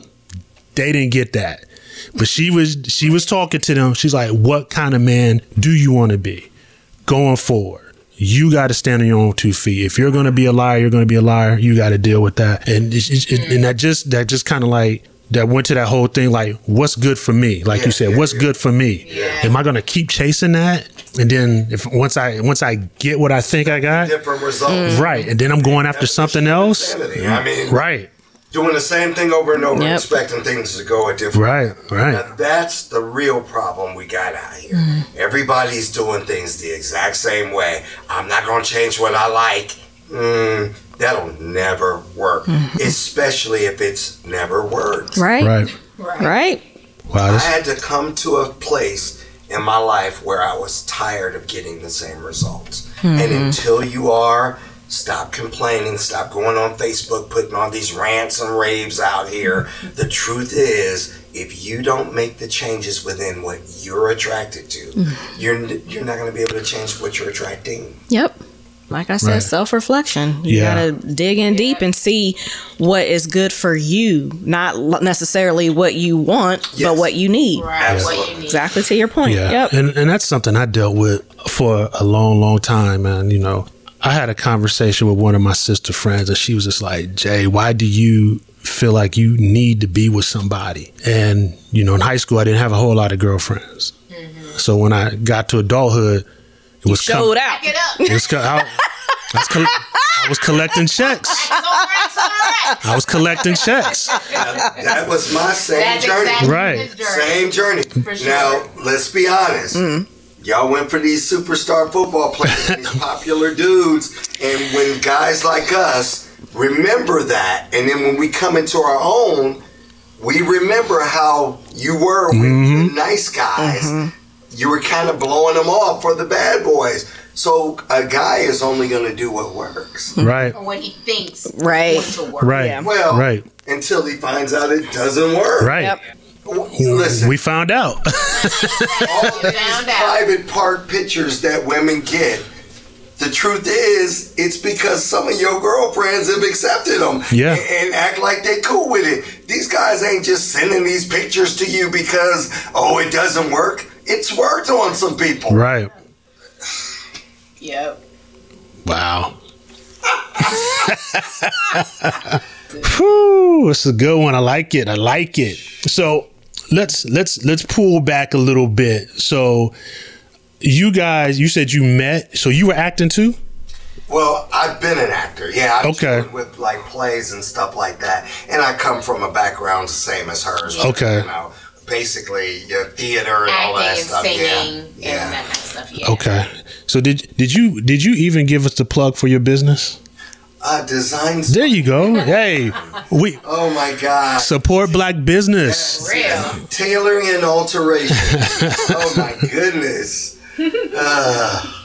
They didn't get that. But she was she was talking to them. She's like, what kind of man do you want to be going forward? You got to stand on your own two feet. If you're going to be a liar, you're going to be a liar. You got to deal with that. And it, it, it- and that just that just kind of like that went to that whole thing like what's good for me like you said what's good for me am i going to keep chasing that and then if once i once i get what i think i got Different results. Right. And then I'm going after something else. Insanity. I mean, Right. doing the same thing over and over, Yep. expecting things to go a different Right. Right. Now, that's the real problem we got out here. Everybody's doing things the exact same way. I'm not going to change what I like. Mm, that'll never work, mm-hmm. especially if it's never worked. Right. Right. Right. Wow. I had to come to a place in my life where I was tired of getting the same results. And mm-hmm. until you are, stop complaining, stop going on Facebook, putting all these rants and raves out here. The truth is, if you don't make the changes within what you're attracted to, mm-hmm. you're you're not going to be able to change what you're attracting. Yep. Like I said, Right. self reflection. You Yeah. gotta dig in deep and see what is good for you, not necessarily what you want, but what you need. Right. What Absolutely. you need. Exactly to your point. yeah. Yep. And and that's something I dealt with for a long, long time, man. You know, I had a conversation with one of my sister friends, and she was just like, "Jay, why do you feel like you need to be with somebody?" And you know, in high school, I didn't have a whole lot of girlfriends. Mm-hmm. So when I got to adulthood, it was com- Showed out. Back it up. It was co- I, I was, col- I was collecting checks. It's all right, it's all right. I was collecting checks. That was my same That's journey. exactly Right. journey. Same journey. For sure. Now, let's be honest. Mm-hmm. Y'all went for these superstar football players, these popular dudes, and when guys like us remember that, and then when we come into our own, we remember how you were with mm-hmm. the nice guys. Mm-hmm. You were kind of blowing them off for the bad boys. So a guy is only going to do what works. Right. Or what he thinks Right. to work. Right. Yeah. Well, Right. until he finds out it doesn't work. Right. Yep. Listen, We found out. all these Found out. private part pictures that women get. The truth is, it's because some of your girlfriends have accepted them Yeah. and, and act like they cool with it. These guys ain't just sending these pictures to you because oh it doesn't work. It's worked on some people. right. Yep. Wow. Whew, it's a good one. I like it. I like it. So let's let's let's pull back a little bit. So you guys, you said you met. So you were acting too. Well, I've been an actor. Yeah, I've Okay. with like plays and stuff like that, and I come from a background the same as hers. Okay. You know, basically yeah, theater and all that and stuff. singing yeah. and yeah. that kind of stuff. Yeah. Okay. So did did you did you even give us the plug for your business? Uh, designs. There you go. Hey, we Oh my God. support black business. Real. Tailoring and alteration. oh my goodness. Uh,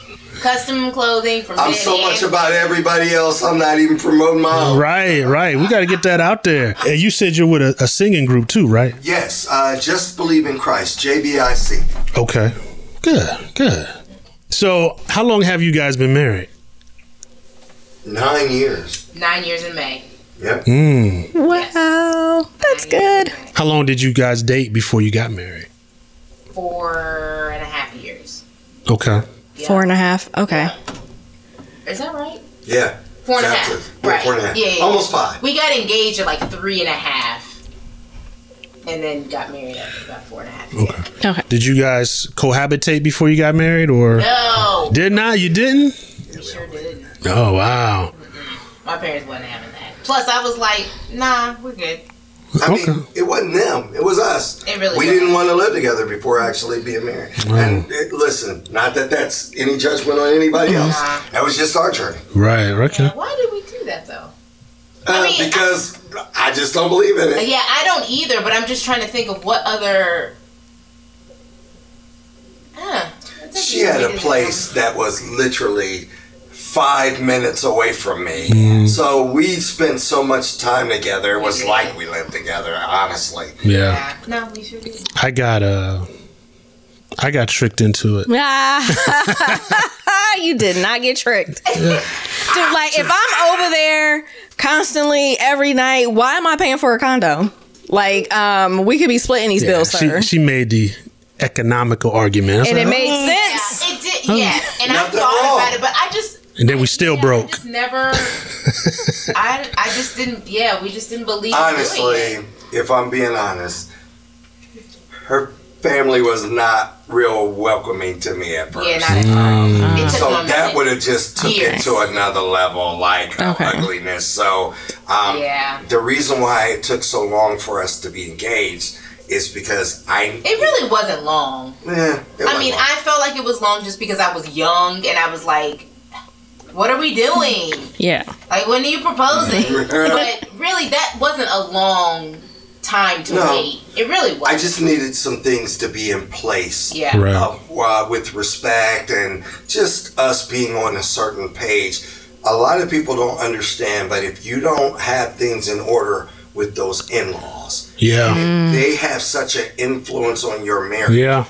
Custom clothing from I'm men so much about everybody else. I'm not even promoting my own. Right, right. We got to get that out there. And you said you're with a, a singing group too, right? Yes, uh, just believe in Christ. JBIC. Okay. Good, good. So, how long have you guys been married? Nine years. nine years in May. Yep. Mm. Wow. That's good. How long did you guys date before you got married? Four and a half years. Okay. Yeah. Four and a half. Okay. Is that right? Yeah. Four and a Exactly. half. Yeah, Right. Four and a half. Yeah, yeah, Almost five. We got engaged at like three and a half, and then got married after about four and a half. years. Okay. Okay. Did you guys cohabitate before you got married or No, did not? You didn't? we sure didn't. Oh, wow. My parents wasn't having that. Plus, I was like, nah, we're good. I mean, it wasn't them. It was us. It really we was. didn't want to live together before actually being married. And it, listen, not that that's any judgment on anybody else. Nah. That was just our journey. Right, okay. Why did we do that though? Uh, mean, because I, just don't believe in it. Yeah, I don't either, but I'm just trying to think of what other. Huh, she had a place that was literally five minutes away from me. Mm. So we spent so much time together. It was like we lived together, honestly. Yeah. Yeah. No, we sure did. I got uh I got tricked into it. You did not get tricked. Dude, like if I'm over there constantly every night, why am I paying for a condo? Like, um, we could be splitting these bills, sir. she she made the economical argument. I was and it made Yeah, sense. it did. Yes, and I thought about it, but I just. And then we still yeah, broke. I just never. I I just didn't. Yeah, we just didn't believe. in doing Honestly, it. if I'm being honest, her family was not real welcoming to me at first. Yeah, not at all. It so that would have just took it to another level, like Okay. ugliness. So, um, Yeah. the reason why it took so long for us to be engaged is because I. It really wasn't long. Eh, I mean, long. I felt like it was long just because I was young and I was like, "What are we doing? Yeah. Like, when are you proposing?" but really, that wasn't a long time to No. wait. It really was. I just needed some things to be in place. yeah. Right. uh, uh, with respect and just us being on a certain page. A lot of people don't understand, but if you don't have things in order with those in laws, Yeah. they have such an influence on your marriage, Yeah.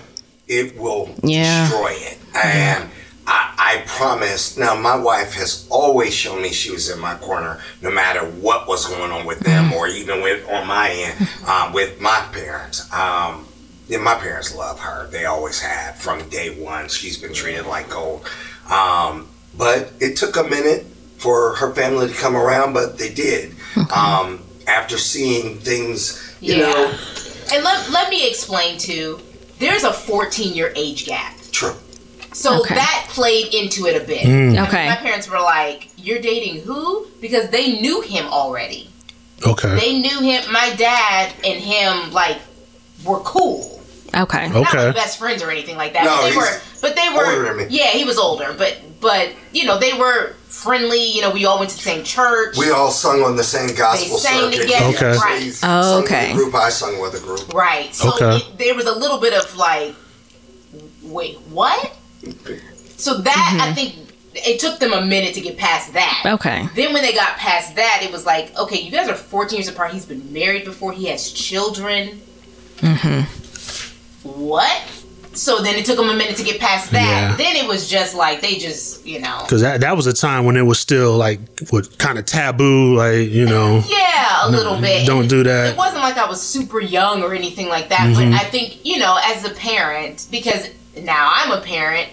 it will Yeah. destroy it. And I, I promise, now my wife has always shown me she was in my corner no matter what was going on with them or even with on my end um, with my parents. Um, yeah, my parents love her. They always have from day one. She's been treated like gold. Um, but it took a minute for her family to come around, but they did. Um, after seeing things, you Yeah. know, And let, let me explain too. There's a 14 year age gap. true. So Okay. that played into it a bit. Mm. Okay. My parents were like, You're dating who? Because they knew him already. Okay. They knew him. My dad and him, like, were cool. Okay. Not Okay. like best friends or anything like that. No, but they he's were, but they were, older than me. yeah, he was older. But, but, you know, they were friendly. You know, we all went to the same church. We all sung on the same gospel They sang circuit. together, Okay. right. She's Oh, sung okay. With a group I sung with a group. Right. So Okay. it, there was a little bit of like, wait, what? So that I think it took them a minute to get past that. Okay. Then when they got past that, it was like, okay, you guys are 14 years apart. He's been married before. He has children. Mm-hmm. What? So then it took them a minute to get past that. Yeah. Then it was just like they just, you know, Because that, that was a time when it was still like what kind of taboo, like you know, yeah, a little bit. don't do that. It wasn't like I was super young or anything like that, Mm-hmm. but I think, you know, as a parent, because now I'm a parent,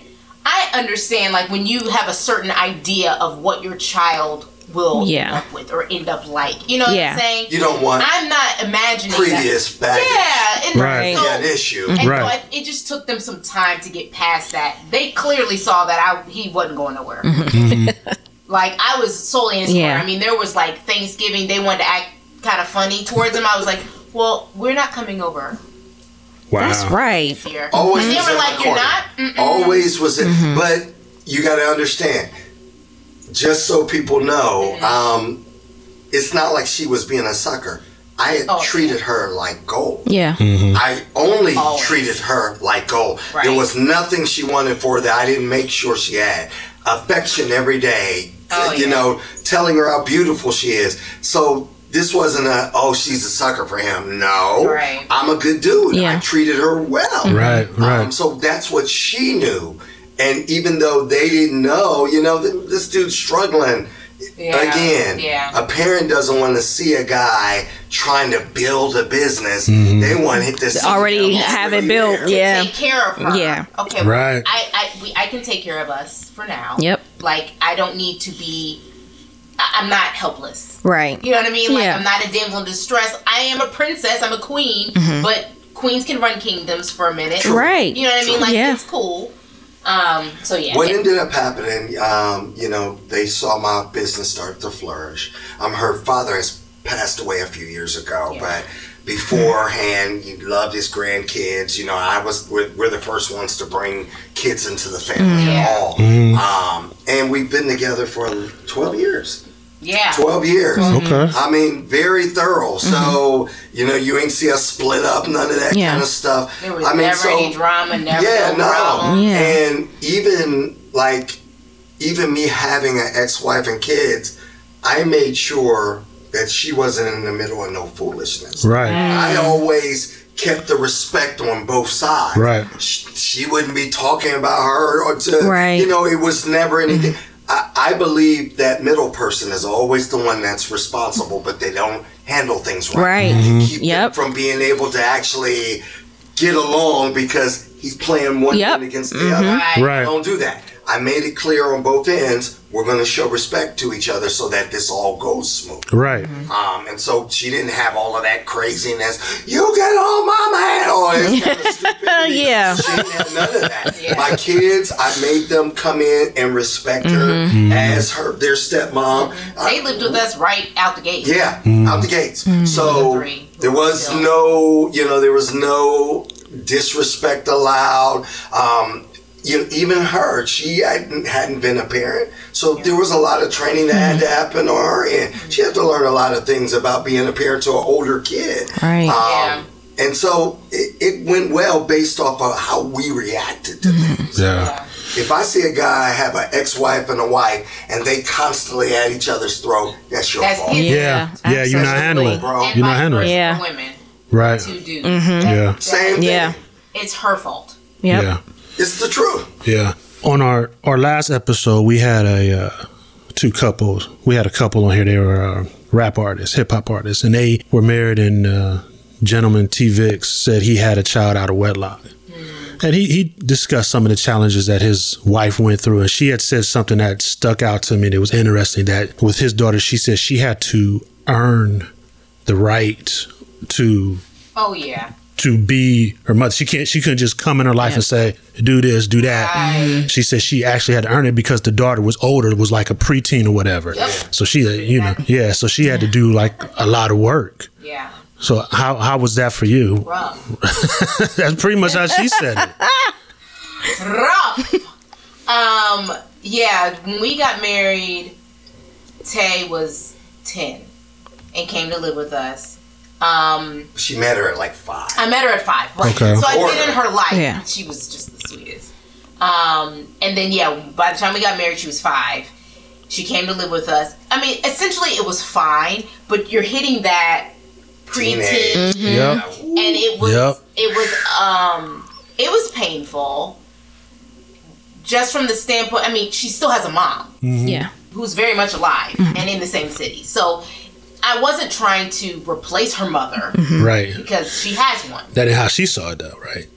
I understand like when you have a certain idea of what your child will Yeah. end up with or end up like. You know what I'm saying? You don't want I'm not imagining previous that. baggage. Yeah, and Right. so, Be an issue. and Right. but it just took them some time to get past that. They clearly saw that I he wasn't going nowhere. Mm-hmm. Mm-hmm. like I was solely in his Yeah. I mean, there was like Thanksgiving. They wanted to act kind of funny towards him. I was like, well, we're not coming over Wow. That's right. here. Always and they was were in like, my you're not. Mm-mm. Always was it. But you got to understand, just so people know, Mm-hmm. um, it's not like she was being a sucker. I had Oh, treated her like gold. Yeah. I only Always. treated her like gold. Right. There was nothing she wanted for that I didn't make sure she had. Affection every day, Oh, you yeah. know, telling her how beautiful she is. So this wasn't a, oh, she's a sucker for him. No. Right. I'm a good dude. Yeah. I treated her well. Right, right. Um, so that's what she knew. And even though they didn't know, you know, this dude's struggling. Yeah. Again, Yeah. a parent doesn't want to see a guy trying to build a business. Mm-hmm. They want it to see Already have it built, there. yeah. Take care of her. Yeah. Okay. Right. I I we, I can take care of us for now. Yep. Like I don't need to be. I, I'm not helpless. Right. You know what I mean? Like Yeah. I'm not a damsel in distress. I am a princess. I'm a queen. But queens can run kingdoms for a minute. Mm-hmm. Right. You know what I mean? Like Yeah. it's cool. Um. So yeah. What ended up happening, um, you know, they saw my business start to flourish. Um, her father has passed away a few years ago, Yeah. but beforehand, he loved his grandkids. You know, I was we're, we're the first ones to bring kids into the family Yeah. at all. Um, and we've been together for twelve years. Yeah. 12 years. Mm-hmm. Okay. I mean, very thorough. So, mm-hmm. you know, you ain't see us split up, none of that Yeah. kind of stuff. There was I mean, never so, any drama, never yeah, no, no. problem. Yeah. And even like, even me having an ex-wife and kids, I made sure that she wasn't in the middle of no foolishness. Right. I always kept the respect on both sides. Right. Sh- She wouldn't be talking about her or to, Right. you know, it was never anything. I, I believe that middle person is always the one that's responsible, but they don't handle things right. Right. To mm-hmm. keep Yep. them from being able to actually get along because he's playing one Yep. against the mm-hmm. other. Right. Right. Don't do that. I made it clear on both ends. We're going to show respect to each other so that this all goes smooth. Right. Mm-hmm. Um, and so she didn't have all of that craziness. You get on my man, or this kind of. Yeah. She didn't have none of that. Yeah. My kids, I made them come in and respect her mm-hmm. Mm-hmm. as her their stepmom. They lived with us right out the gate. Yeah, out the gates. So Three. there was no, you know, there was no disrespect allowed. Um, you even her, she hadn't, hadn't been a parent, so there was a lot of training that had to mm-hmm. happen on her end. She had to learn a lot of things about being a parent to an older kid. Right. Um, And so it, it went well based off of how we reacted to mm-hmm. things. Yeah. If I see a guy have an ex-wife and a wife, and they constantly at each other's throat, that's your That's fault. his Yeah. Yeah, Yeah. You're not handling it. Bro. And You're not handling it. Yeah. women Right. to do. Mm-hmm. Yeah. Same thing. Yeah. It's her fault. Yep. Yeah. It's the truth. Yeah. On our our last episode, we had a uh, two couples. We had a couple on here. They were uh, rap artists, hip hop artists, and they were married. And uh, gentleman T Vix said he had a child out of wedlock. And he, he discussed some of the challenges that his wife went through. And she had said something that stuck out to me that was interesting that with his daughter, she said she had to earn the right to Oh yeah. To be her mother. She can't. She couldn't just come in her life and say, "Do this, do that." She said she actually had to earn it because the daughter was older, was like a preteen or whatever. Yep. So she, uh, you know, yeah. So she had to do like a lot of work. Yeah. So how how was that for you? Rough. That's pretty much how she said it. Rough. um. Yeah. When we got married, Tay was ten and came to live with us. Um. She met her at like five. I met her at five. Right. Okay. So I've been in her life. Yeah. She was just the sweetest. Um, and then yeah, by the time we got married, she was five. She came to live with us. I mean, essentially, it was fine, but you're hitting that preteen, Teenage. Yep. and it was Yep. it was um it was painful. Just from the standpoint, I mean, she still has a mom Yeah. who's very much alive and in the same city. So I wasn't trying to replace her mother mm-hmm. Right. because she has one. That is how she saw it, though. Right.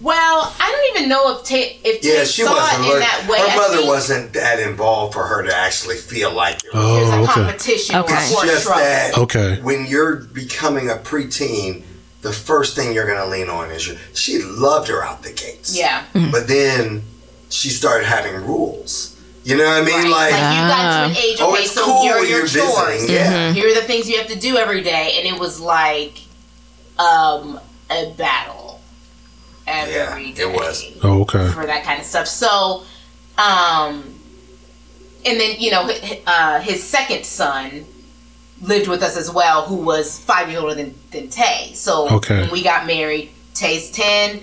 Well, I don't even know if Tay if Tay Yeah, she saw wasn't. it in that way. her I mother think wasn't that involved for her to actually feel like it. There's Oh, a okay. competition Okay. It's just struggle. that Okay. when you're becoming a preteen, the first thing you're gonna lean on is your. She loved her out the gates. Yeah. Mm-hmm. But then she started having rules. You know what I mean? Right. Like, Like, you got to an age, oh, it's so cool here are your you're chores. visiting. Yeah. Here are the things you have to do every day, and it was like um, a battle every Yeah, day it was. Oh, okay. for that kind of stuff. So, um, and then you know, uh, his second son lived with us as well, who was five years older than than Tay. So Okay. when we got married, Tay's ten,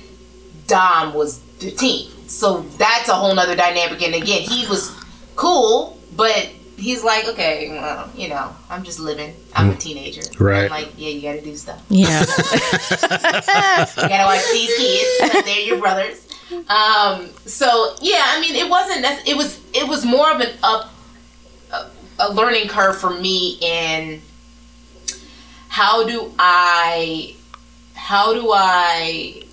Dom was fifteen. So that's a whole nother dynamic. And again, he was cool, but he's like, okay, well, you know, I'm just living. I'm a teenager. Right. I'm like, yeah, you got to do stuff. Yeah. You gotta watch these kids. They're your brothers. Um, so yeah, I mean, it wasn't. nec- It was. It was more of an up, a, a learning curve for me in how do I, how do I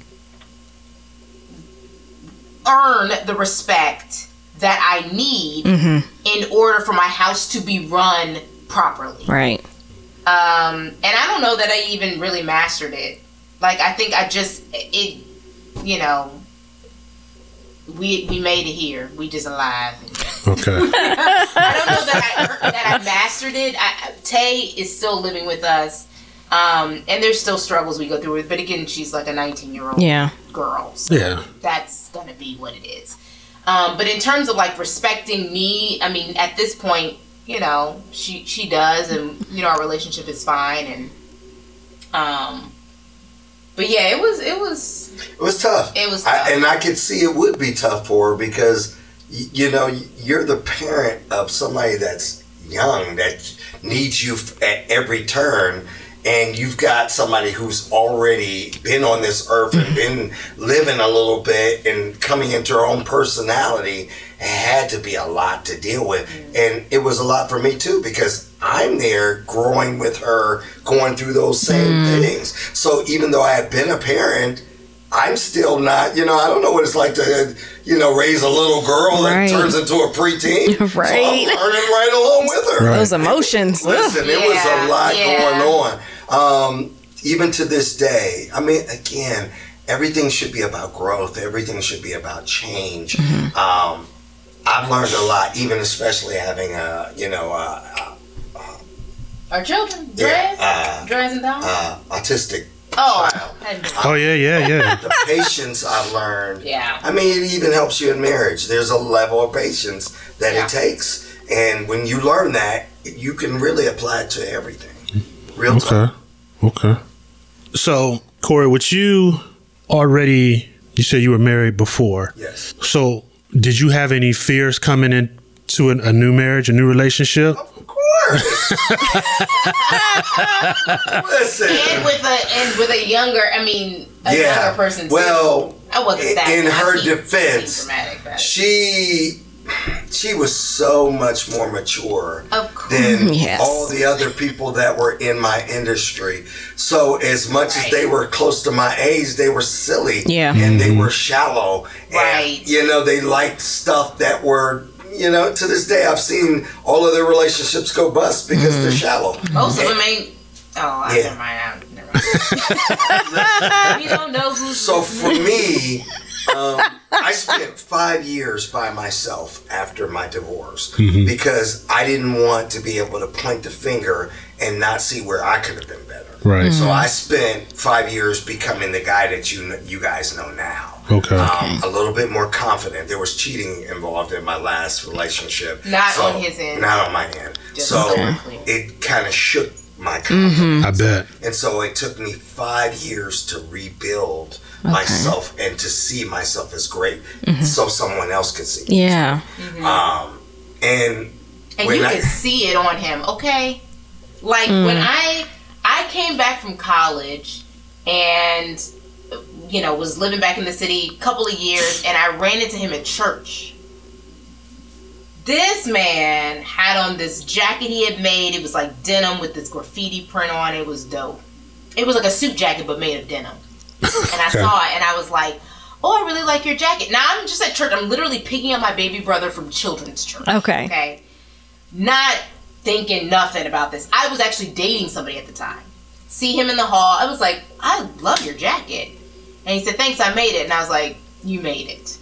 earn the respect that I need in order for my house to be run properly. right. Um, and I don't know that I even really mastered it. Like I think I just it, you know, we we made it here. We just alive. Okay. I don't know that I that I mastered it. I, Tay is still living with us, um, and there's still struggles we go through with. But again, she's like a 19 year old Yeah. girl. So Yeah. that's gonna be what it is. Um, but in terms of like respecting me, I mean, at this point, you know, she she does, and you know, our relationship is fine, and um, but yeah, it was it was It was tough. It was I, and I could see it would be tough for her because, you know, you're the parent of somebody that's young that needs you at every turn. And you've got somebody who's already been on this earth and been living a little bit and coming into her own personality. It had to be a lot to deal with. And it was a lot for me too because I'm there growing with her, going through those same mm. things. So even though i have been a parent, I'm still not, you know, I don't know what it's like to, you know, raise a little girl Right. that turns into a preteen. So I'm Right. learning right along with her. Right. Those emotions. Listen, it was a lot yeah. going on. Um, even to this day, I mean, again, everything should be about growth. Everything should be about change. Mm-hmm. Um, I've learned a lot, even especially having a, you know, uh, our children, Yeah, Drez, uh, Drez and Dom. uh, autistic oh, child. Oh yeah, yeah, yeah. The patience I've learned. yeah. I mean, it even helps you in marriage. There's a level of patience that Yeah. it takes. And when you learn that, you can really apply it to everything. Real talk. Okay. Okay. So, Corey, with you already, you said you were married before. Yes. So, did you have any fears coming into an, a new marriage, a new relationship? Of course. Listen. And with a and with a younger, I mean, a Yeah. younger person. Too. Well, I wasn't that. in I her keep defense, she she was so much more mature than mm-hmm. Yes. all the other people that were in my industry. So as much as they were close to my age, they were silly. Yeah. And they mm-hmm. were shallow. And, Right. you know, they liked stuff that were you know, to this day I've seen all of their relationships go bust because they're shallow. Most of them ain't. Oh, I Yeah. never mind. I- Never mind. we don't know who's. So for me, um, I spent five years by myself after my divorce because I didn't want to be able to point the finger and not see where I could have been better. Right. So I spent five years becoming the guy that you you guys know now. Okay. Um, a little bit more confident. There was cheating involved in my last relationship. Not So- on his end. Not on my end. Just so so it kind of shook my confidence. I bet. And so it took me five years to rebuild myself and to see myself as great so someone else could see. me. Yeah. Um, and and you I- can see it on him. Okay, like when mm. I I came back from college and you know was living back in the city a couple of years, and I ran into him at church. This man had on this jacket he had made. It was like denim with this graffiti print on it. It was dope. It was like a suit jacket but made of denim. And I saw it and I was like, "Oh, I really like your jacket." Now I'm just at church. I'm literally picking up my baby brother from children's church. Okay. Okay. Not thinking nothing about this. I was actually dating somebody at the time. See him in the hall. I was like, I love your jacket. And he said, Thanks, I made it. And I was like, You made it.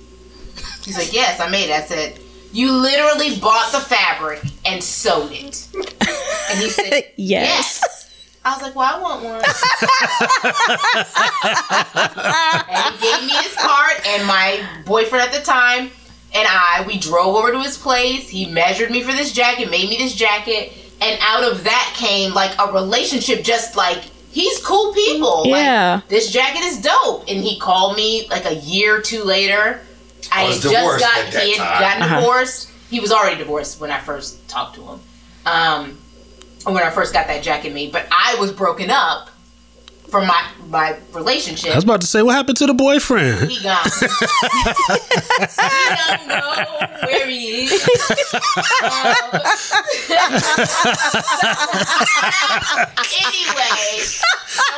He's like, Yes, I made it. I said, You literally bought the fabric and sewed it. And he said, Yes. Yes. I was like, Well, I want one. and he gave me his card, and my boyfriend at the time and I, we drove over to his place. He measured me for this jacket, made me this jacket, and out of that came like a relationship. Just like he's cool people. Yeah. Like, this jacket is dope, and he called me like a year or two later. I, I had was just divorced got at that he had time. gotten Uh-huh. divorced. He was already divorced when I first talked to him. Um, when I first got that jacket made, but I was broken up from my my relationship. I was about to say, what happened to the boyfriend? He gone. I don't know where he is. Um, anyway,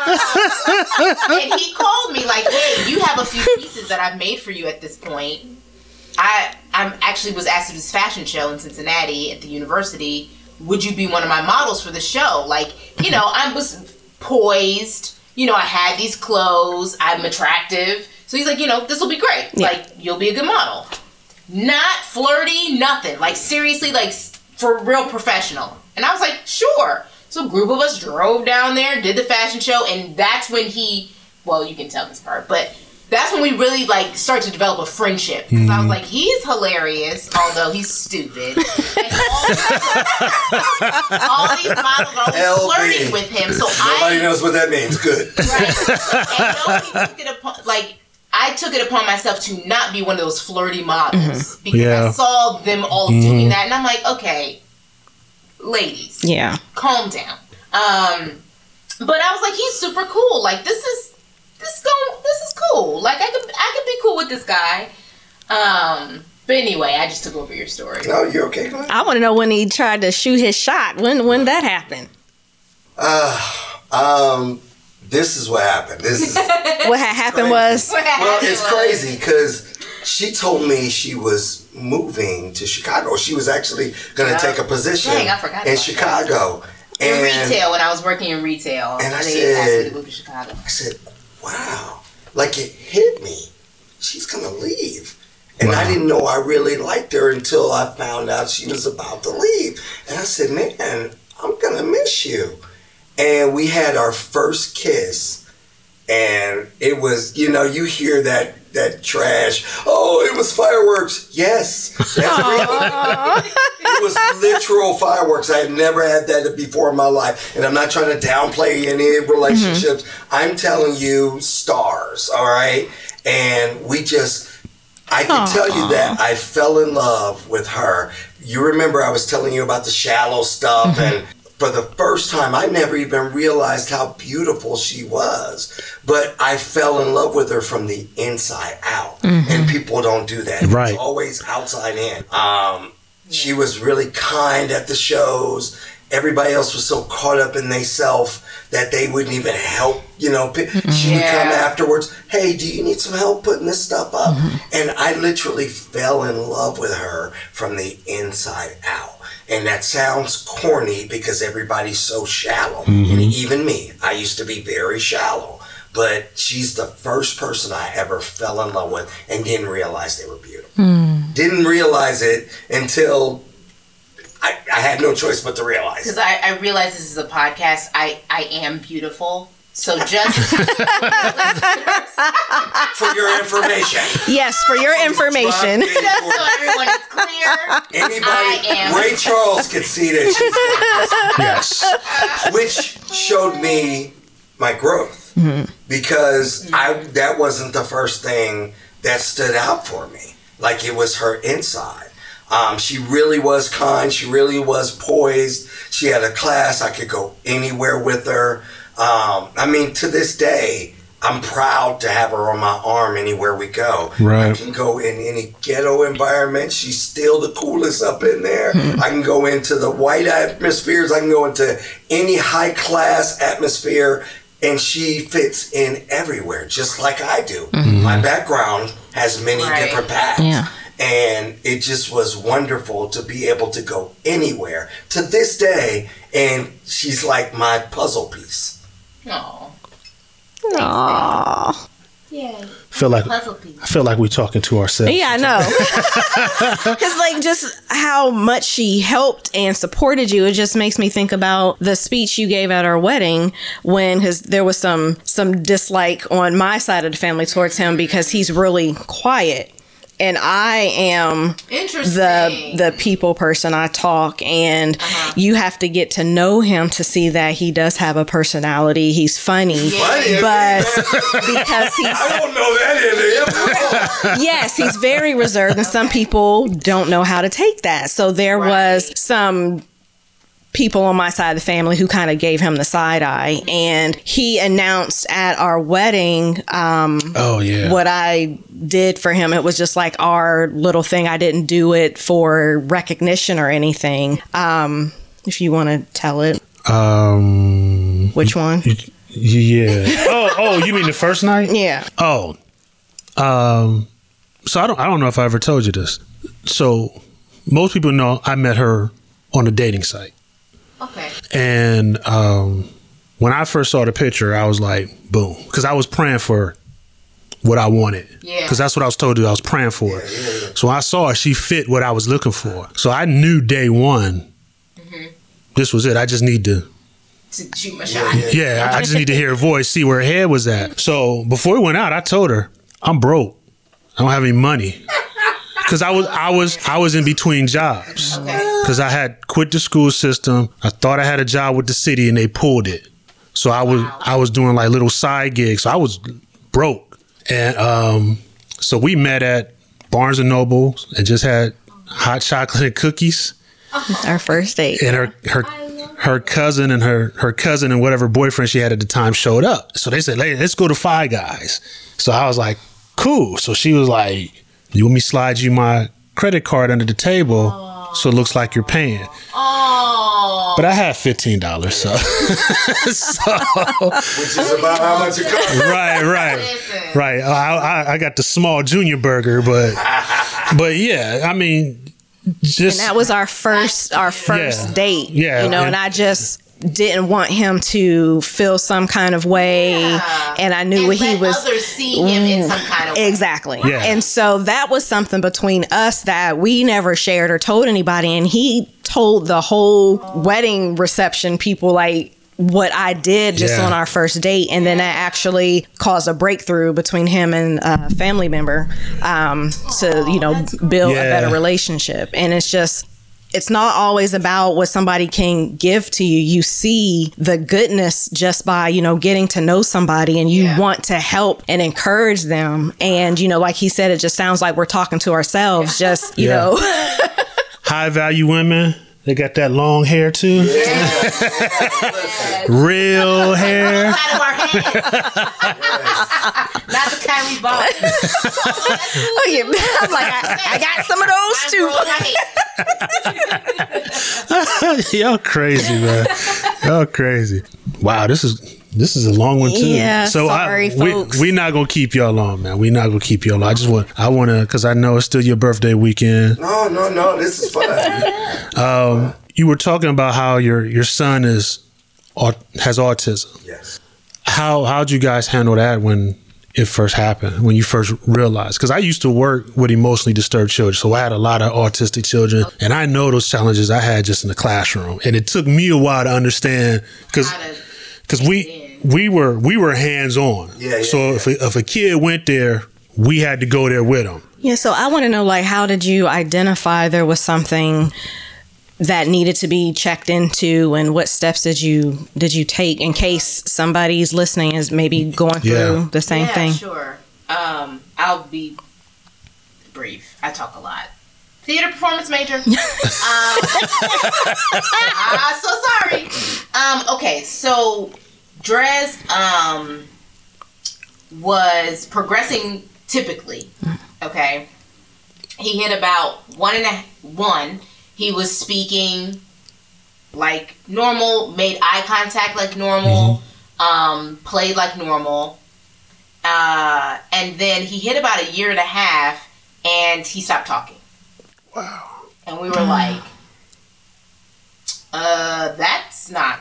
um, and he called me like, "Hey, you have a few pieces that I've made for you at this point. I I'm actually was asked to do this fashion show in Cincinnati at the university. Would you be one of my models for the show? Like, you know, I was poised. You know, I had these clothes. I'm attractive. So he's like, you know, this will be great. Like, you'll be a good model. Not flirty, nothing. Like, seriously, like, for real professional. And I was like, sure. So a group of us drove down there, did the fashion show, and that's when he, well, you can tell this part, but that's when we really like start to develop a friendship. Because I was mm-hmm. like, he's hilarious, although he's stupid. And all, all these models are always flirting with him. So Nobody I knows what that means. Good. right, and nobody took it upon like. I took it upon myself to not be one of those flirty models mm-hmm. because Yeah. I saw them all doing mm-hmm. that, and I'm like, okay, ladies, Yeah. calm down. Um, but I was like, he's super cool. Like this is this going this is cool. Like I could I could be cool with this guy. Um, but anyway, I just took over your story. No, you're okay. Go ahead. I want to know when he tried to shoot his shot. When when that happened? Um, this is what happened. This is What had happened crazy. was What well, it's was- crazy because she told me she was moving to Chicago. She was actually going to Yeah. take a position Dang, I forgot in about Chicago. In And retail, when I was working in retail, And I they asked said- to move to Chicago. I said, "Wow!" Like it hit me. She's gonna leave, and I didn't know I really liked her until I found out she was about to leave. And I said, "Man, I'm gonna miss you." And we had our first kiss, and it was, you know, you hear that that trash. Oh, it was fireworks. Yes, that's real. it was literal fireworks. I had never had that before in my life. And I'm not trying to downplay any relationships. Mm-hmm. I'm telling you, stars, all right? And we just, I can tell you that I fell in love with her. You remember I was telling you about the shallow stuff mm-hmm. and for the first time, I never even realized how beautiful she was. But I fell in love with her from the inside out. Mm-hmm. And people don't do that. Right. It's always outside in. Um, she was really kind at the shows. Everybody else was so caught up in themselves that they wouldn't even help. You know, P- mm-hmm. she would come afterwards. Hey, do you need some help putting this stuff up? Mm-hmm. And I literally fell in love with her from the inside out. And that sounds corny because everybody's so shallow. And even me, I used to be very shallow. But she's the first person I ever fell in love with and didn't realize they were beautiful. Hmm. Didn't realize it until I, I had no choice but to realize Because. I, I realize this is a podcast. I, I am beautiful. So just For your information. yes, for your information. Just so everyone is clear. I Anybody, am. Ray Charles could see that Yes. which showed me my growth because I that wasn't the first thing that stood out for me. Like it was her inside. Um, she really was kind. She really was poised. She had a class. I could go anywhere with her. Um, I mean, to this day, I'm proud to have her on my arm anywhere we go. Right. I can go in any ghetto environment. She's still the coolest up in there. I can go into the white atmospheres. I can go into any high class atmosphere. And she fits in everywhere, just like I do. Mm-hmm. My background has many Right. different paths. Yeah. And it just was wonderful to be able to go anywhere to this day. And she's like my puzzle piece. Oh. Aww. Yeah. Feel like Puzzle piece. I feel like we're talking to ourselves. Yeah, I know. Because, like, just how much she helped and supported you, it just makes me think about the speech you gave at our wedding when his there was some some dislike on my side of the family towards him because he's really quiet. And I am Interesting. the the people person I talk and Uh-huh. you have to get to know him to see that he does have a personality. He's funny. Funny, But because he's I don't know that in him. yes, he's very reserved, and some people don't know how to take that. So there was some people on my side of the family who kind of gave him the side eye, and he announced at our wedding um, Oh yeah. what I did for him. It was just like our little thing. I didn't do it for recognition or anything. Um, if you want to tell it, Um. which one? Yeah. oh. Oh. You mean the first night? Yeah. Oh. Um. So I don't. I don't know if I ever told you this. So most people know I met her on a dating site, Okay. and um, when I first saw the picture, I was like, boom, because I was praying for what I wanted. Yeah. Because that's what I was told to do. I was praying for. her. So I saw her. She fit what I was looking for. So I knew day one. This was it. I just need to To shoot my shot. yeah, I just need to hear her voice, see where her head was at. So before we went out, I told her, I'm broke. I don't have any money. Cause I was I was I was in between jobs. Okay. Cause I had quit the school system. I thought I had a job with the city and they pulled it. So I was I was doing like little side gigs. So I was broke. And um so we met at Barnes and Noble and just had hot chocolate and cookies. Our first date. And her her her cousin and her her cousin and whatever boyfriend she had at the time showed up. So they said, "Hey, let's go to Five Guys." So I was like, "Cool." So she was like, "You want me slide you my credit card under the table so it looks like you're paying?" Oh. But I had fifteen dollars, so so Which is about how much it costs. right, right, Listen. right. I, I I got the small junior burger, but but yeah, I mean, just And that was our first our first Yeah. date. Yeah, You know, and- and, I just didn't want him to feel some kind of way Yeah. and I knew and what he was others see him in some kind of way. Exactly. Yeah. And so that was something between us that we never shared or told anybody. And he told the whole wedding reception people, like, what I did just Yeah. on our first date. And then that actually caused a breakthrough between him and a family member um, to, you know, build Yeah. a better relationship. And it's just, it's not always about what somebody can give to you. You see the goodness just by, you know, getting to know somebody and you Yeah. want to help and encourage them. And, you know, like he said, it just sounds like we're talking to ourselves, just, you Yeah. know. high value women. They got that long hair too, real hair. Out of our head. Not the kind we bought. Oh, yeah. I'm like, I, I got some of those too. Y'all crazy, man. Y'all crazy. Wow, this is this is a long one too. Yeah, so sorry, I, we folks. we not gonna keep y'all long, man. We not gonna keep y'all long. I just want I want to because I know it's still your birthday weekend. No, no, no. This is fun. Um, you were talking about how your your son is has autism. yes. How how'd you guys handle that when it first happened? When you first realized? Because I used to work with emotionally disturbed children, so I had a lot of autistic children, and I know those challenges I had just in the classroom, and it took me a while to understand because How to- because we we were we were hands on. Yeah, yeah, so yeah. if a, if a kid went there, we had to go there with them. Yeah, so I want to know, like, how did you identify there was something that needed to be checked into, and what steps did you did you take in case somebody's listening is maybe going through Yeah. the same yeah, thing? Sure. Um, I'll be brief. I talk a lot. Theater performance major. um, so sorry. Um, okay, so Drez um, was progressing typically. Okay, he hit about one and a one. He was speaking like normal, made eye contact like normal, um, played like normal. Uh, and then he hit about a year and a half and he stopped talking. Wow. And we were like, uh, that's not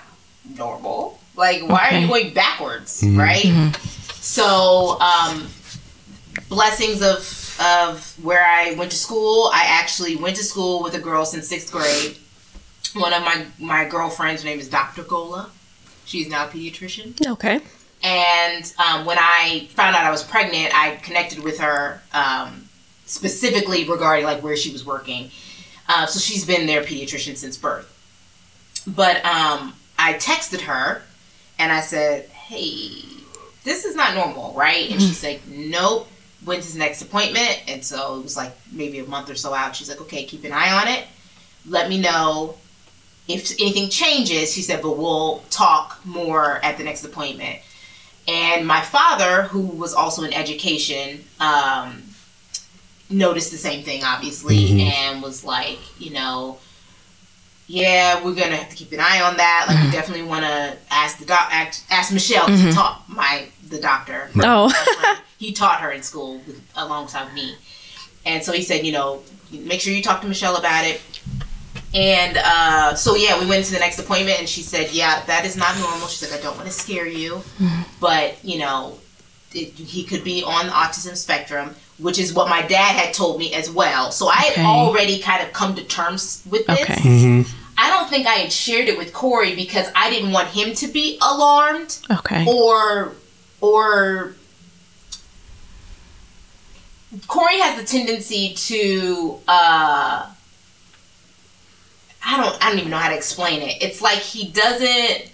normal. Like, why are you going backwards, right? So, um, blessings of of where I went to school. I actually went to school with a girl since sixth grade. One of my my girlfriends, name is Dr. Gola. She's now a pediatrician. Okay. And um, when I found out I was pregnant, I connected with her um, specifically regarding like where she was working. Uh, so she's been their pediatrician since birth. But um, I texted her and I said, "Hey, this is not normal, right?" And she's like, "Nope." When's his next appointment? And so it was like maybe a month or so out. She's like, "Okay, keep an eye on it. Let me know if anything changes." She said, "But we'll talk more at the next appointment." And my father, who was also in education, um, noticed the same thing, obviously, mm-hmm. and was like, you know, yeah, we're gonna have to keep an eye on that. Like, we mm-hmm. definitely want to ask the doc, ask, ask Michelle to mm-hmm. talk my the doctor. Oh. he taught her in school with, alongside me, and so he said, you know, make sure you talk to Michelle about it. And uh, so yeah, we went to the next appointment, and she said, "Yeah, that is not normal." She's like, "I don't want to scare you, but you know, it, he could be on the autism spectrum." Which is what my dad had told me as well. So I had already kind of come to terms with this. Okay. I don't think I had shared it with Corey because I didn't want him to be alarmed Okay. or or Corey has the tendency to uh I don't I don't even know how to explain it. It's like he doesn't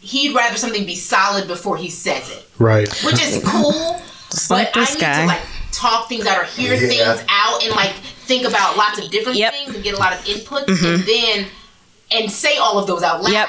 he'd rather something be solid before he says it. Right. Which is cool. Just but like this I need guy. to like talk things out or hear Yeah. things out and like think about lots of different Yep. things and get a lot of inputs mm-hmm. and then and say all of those out loud Yep.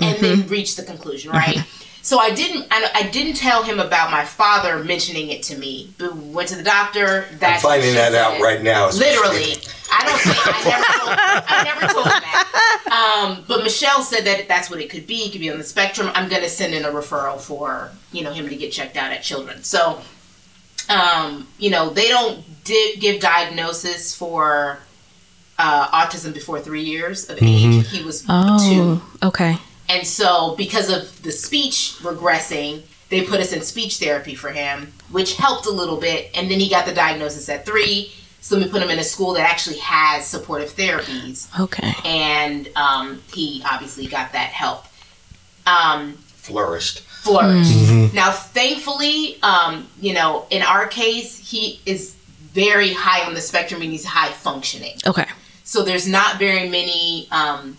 and then mm-hmm. reach the conclusion, uh-huh. right? So I didn't. I, I didn't tell him about my father mentioning it to me. But went to the doctor. I'm That's finding that out right now. Literally. I don't. Think, I never. Told, I never told him that. Um, but Michelle said that that's what it could be. It could be on the spectrum. I'm going to send in a referral for you know him to get checked out at Children. So, um, you know, they don't di- give diagnosis for uh, autism before three years of age. He was two. Oh, okay. And so, because of the speech regressing, they put us in speech therapy for him, which helped a little bit. And then he got the diagnosis at three. So we put him in a school that actually has supportive therapies. Okay. And um, he obviously got that help. Um, Flourished. Flourished. Now, thankfully, um, you know, in our case, he is very high on the spectrum and he's high functioning. Okay. So there's not very many um,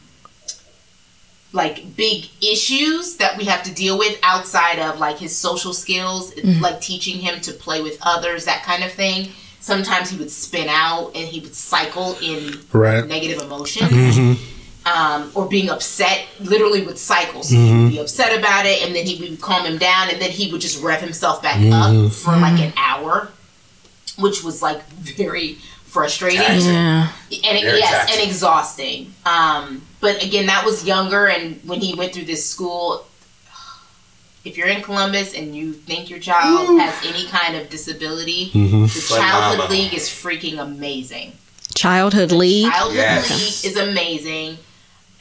like big issues that we have to deal with outside of like his social skills, like teaching him to play with others, that kind of thing. Sometimes he would spin out and he would cycle in Right. negative emotions. Um, or being upset, literally would cycle. So he would be upset about it, and then he would calm him down, and then he would just rev himself back up for like an hour, which was like very frustrating Yeah. and it, Very yes, taxing. and exhausting. Um, but again, that was younger, and when he went through this school, if you're in Columbus and you think your child has any kind of disability, the Childhood League is freaking amazing. Childhood League. Childhood Yes. League is amazing,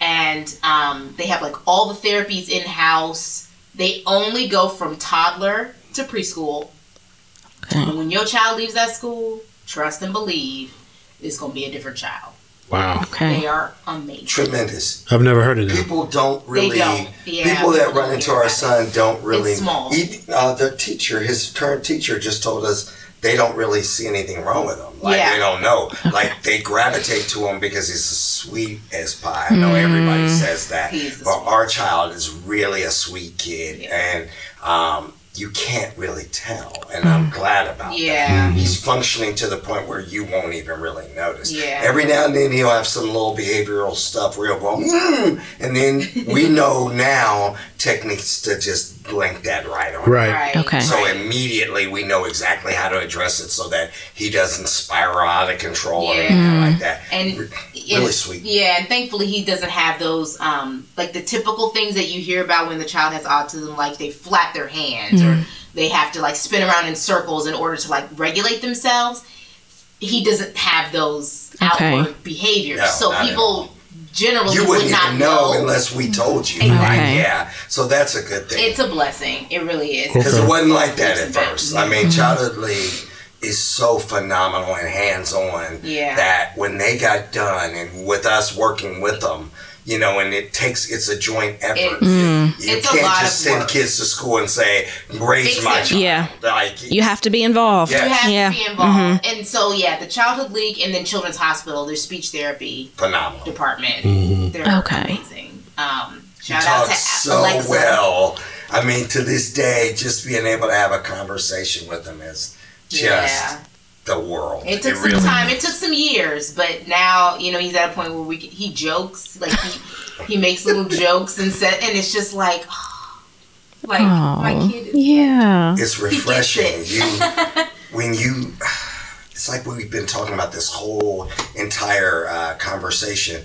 and um, they have like all the therapies in house. They only go from toddler to preschool. Okay. And when your child leaves that school, trust and believe, it's gonna be a different child. Wow. Okay. They are amazing. Tremendous. I've never heard of that. People don't really. They don't. Yeah, people that run into our son don't really. It's small. He, uh, the teacher, his current teacher, just told us they don't really see anything wrong with him. Like Yeah. they don't know. Like they gravitate to him because he's as sweet as pie. I know everybody says that, but our child is really a sweet kid, Yeah. and um, you can't really tell. And I'm glad about that. Yeah. He's functioning to the point where you won't even really notice. Yeah. Every now and then he'll have some little behavioral stuff where he'll go, mm, and then we know now techniques to just blink that right on. Right. Right. Okay. So immediately we know exactly how to address it so that he doesn't spiral out of control or Yeah. anything like that. And Re- really sweet. Yeah, and thankfully he doesn't have those um like the typical things that you hear about when the child has autism, like they flap their hands or they have to like spin around in circles in order to like regulate themselves. He doesn't have those Okay. outward behaviors. No, so not at people generally You would wouldn't even know know. unless we told you. Exactly. Like, Okay. yeah. So that's a good thing. it's a blessing. It really is. Because it wasn't like that at first. I mean, mm-hmm. Childhood League is so phenomenal and hands on Yeah. that when they got done and with us working with them, you know, and it takes it's a joint effort. It- You mm. It's can't lot just send work. kids to school and say, raise Fix my it. child. Yeah. Like, You have to be involved. Yeah. You have Yeah. to be involved. Mm-hmm. And so yeah, the Childhood League and then Children's Hospital, their speech therapy phenomenal. department. Mm-hmm. They're Okay. amazing. Um, She shout out to talks so Alexa. well. I mean, to this day, just being able to have a conversation with them is just Yeah. The world. It took some really time. It took some years, but now you know he's at a point where we can, he jokes like he he makes little jokes and said, and it's just like, like my Oh. kid. Is, Yeah. it's refreshing. it. You when you it's like we've been talking about this whole entire uh, conversation.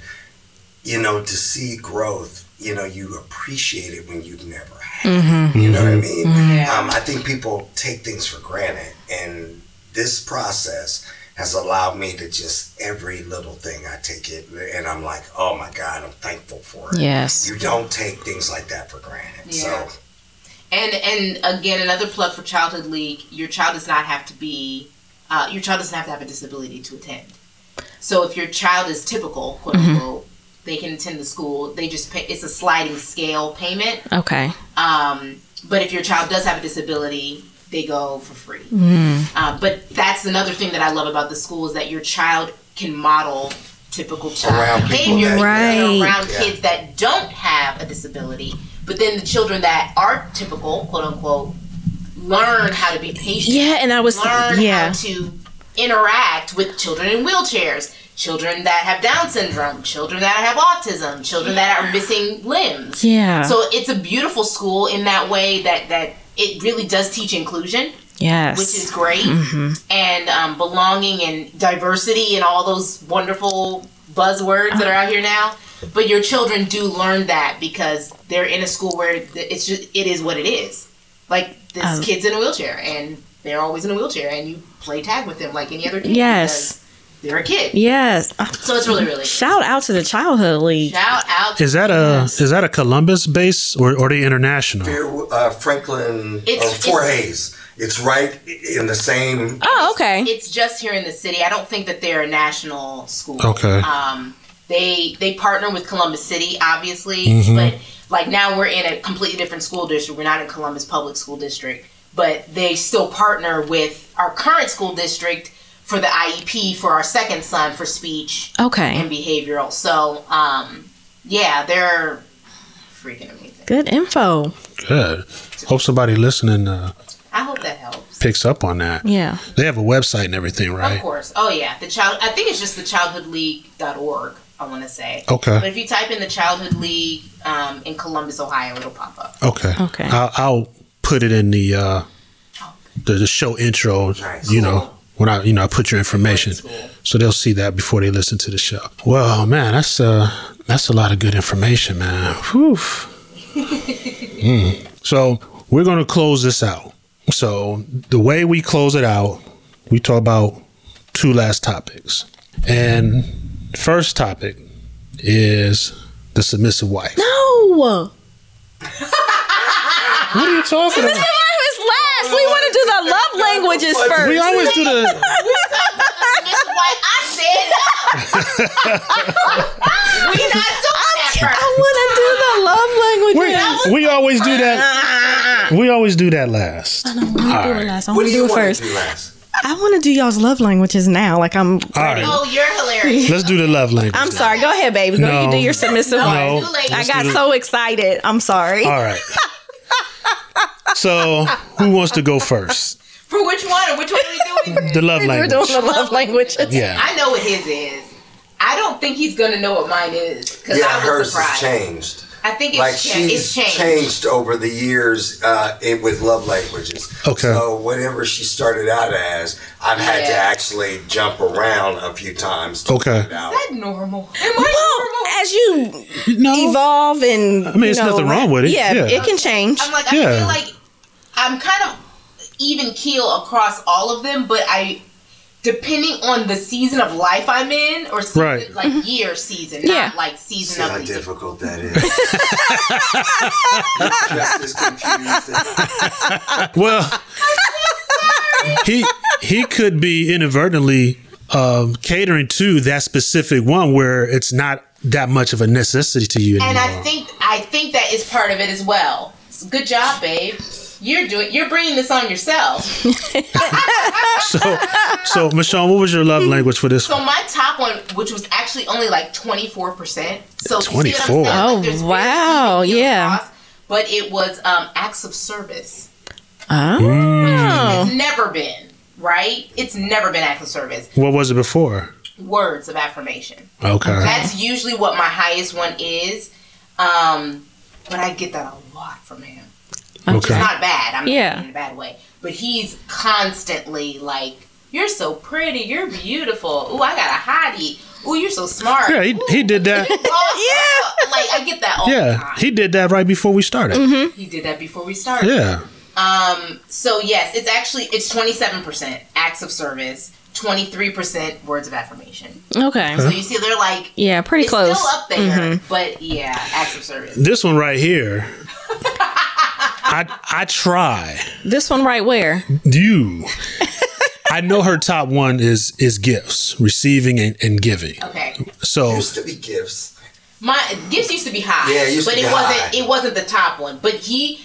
You know, to see growth, you know, you appreciate it when you've never had. it. You know what I mean? Yeah. Um, I think people take things for granted, and this process has allowed me to just every little thing I take it, and I'm like, oh my God, I'm thankful for it. Yes. You don't take things like that for granted. Yeah. So And and again, another plug for Childhood League. Your child does not have to be. Uh, your child doesn't have to have a disability to attend. So if your child is typical, quote unquote, they can attend the school. They just pay. It's a sliding scale payment. Okay. Um, but if your child does have a disability, they go for free. Mm. Uh, but that's another thing that I love about the school is that your child can model typical child Around people behavior that- Right. around Yeah. kids that don't have a disability. But then the children that are typical, quote unquote, learn how to be patient. Yeah, and I was learn yeah. how to interact with children in wheelchairs, children that have Down syndrome, children that have autism, children that are missing limbs. Yeah. So it's a beautiful school in that way that that it really does teach inclusion, yes. which is great, Mm-hmm. and um, belonging and diversity and all those wonderful buzzwords that are out here now. But your children do learn that because they're in a school where it's just it is what it is. Like this Um, kid's in a wheelchair and they're always in a wheelchair, and you play tag with them like any other kid. Yes. Because they're a kid. yes. Uh, So it's really really. Shout out to the childhood league. Shout out. Is that a is that a Columbus base or or the international? Fair, uh, Franklin It's- or Fort it's- Hayes. It's right in the same. Oh, okay. It's just here in the city. I don't think that they're a national school. Okay. Um, they they partner with Columbus City, obviously, Mm-hmm. but like now we're in a completely different school district. We're not in Columbus Public School District, but they still partner with our current school district for the IEP for our second son for speech Okay. and behavioral. So, um, yeah, they're freaking amazing. Good info. Good. Hope somebody listening uh, I hope that helps. picks up on that. Yeah. They have a website and everything, right? Of course. Oh yeah, the child. I think it's just the childhoodleague.org. I want to say. Okay. But if you type in the Childhood League um, in Columbus, Ohio, it'll pop up. Okay. Okay. I'll, I'll put it in the uh, the, the show intro. Nice. You know when I you know I put your information, School. so they'll see that before they listen to the show. Well, man, that's uh that's a lot of good information, man. Whew. Mm. So we're gonna close this out. So the way we close it out, we talk about two last topics, and first topic is the submissive wife. No. What are you talking about? was last. We want to do the love languages first. We always do the. Miss White, I said we not doing that I want to do the love languages. We, we always do that. We always do that last. I don't want to do it last. I want to do, do it first. Do last? I want to do y'all's love languages now. Like I'm. All right. Oh, you're hilarious. Let's do the love language. I'm sorry. Go ahead, baby. Go No. you do your submissive No, one. No. I got so excited. I'm sorry. All right. So, who wants to go first? For which one? Or which one are we doing? The love We're language. doing the love languages. Yeah. I know what his is. I don't think he's gonna know what mine is because Yeah, I was hers surprised. has changed. I think it's, Like cha- she's it's changed. changed over the years uh, in, with love languages. Okay. So whatever she started out as, I've had to actually jump around a few times. To Okay. figure out. Is that normal? Am Well, I as you No. evolve and I mean, you it's know, nothing wrong with it. Yeah, Yeah. it can change. I'm like, I Yeah. feel like I'm kind of even keel across all of them, but I, depending on the season of life I'm in, or season, Right. like year season, Yeah. not like season See of how the difficult that is. Just as confused. Well, he he could be inadvertently um, catering to that specific one where it's not that much of a necessity to you Anymore. And. I think I think that is part of it as well. So good job, babe. You're doing. You're bringing this on yourself. so, so Michonne, what was your love language for this So one? my top one, which was actually only like twenty four percent. So you see what I'm 24? saying? Like, Oh, wow, even yeah. across, But it was um, acts of service. Oh. It's never been right. It's never been acts of service. What was it before? Words of affirmation. Okay. That's usually what my highest one is. Um, but I get that a lot from him. Okay. It's not bad. I'm not Yeah. saying in a bad way. But he's constantly like, "You're so pretty. You're beautiful. Ooh, I got a hottie. Ooh, you're so smart. Yeah, he, he did that. yeah. Like I get that all the Yeah, time. he did that right before we started. He did that before we started. Yeah. Um. So yes, it's actually it's twenty seven percent acts of service, twenty three percent words of affirmation. Okay. So you see, they're like Yeah, pretty it's close. still up there, but yeah, acts of service. This one right here. I I try. This one right where? You. I know her top one is is gifts, receiving and, and giving. Okay. So it Used to be gifts. My gifts used to be high. Yeah, it used but to it be wasn't high. it wasn't the top one. But he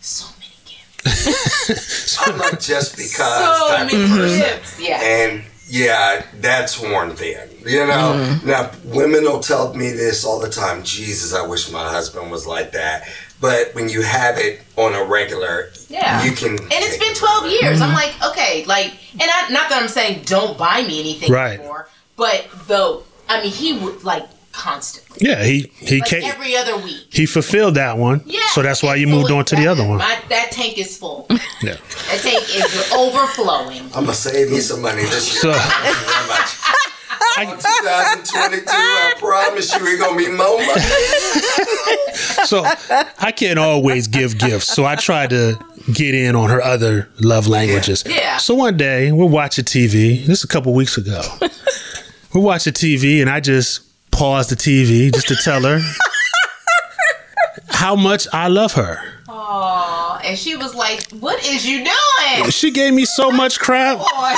so many gifts. I'm like just because So type many of person. tips. Yeah. And yeah, that's worn thin. You know, mm-hmm. now women will tell me this all the time. Jesus, I wish my husband was like that. But when you have it on a regular, Yeah. you can. And it's been 12 years. I'm mm-hmm. like, okay, like, and I, not that I'm saying don't buy me anything Right. anymore, but though, I mean, he would like constantly, Yeah, he he like came, every other week. he fulfilled that one. Yeah. So that's why you moved on to the other one. My, that tank is full. Yeah. That tank is overflowing. I'm gonna save you some money this year. So- Thank you very much. On 2022, I promise you, we're gonna be more. So I can't always give gifts. So I try to get in on her other love languages. Yeah. So one day we're watching TV. This is a couple weeks ago. we're watching TV and I just paused the TV just to tell her how much I love her. Aw, and she was like, "What is you doing?" She gave me so much crap. Boy,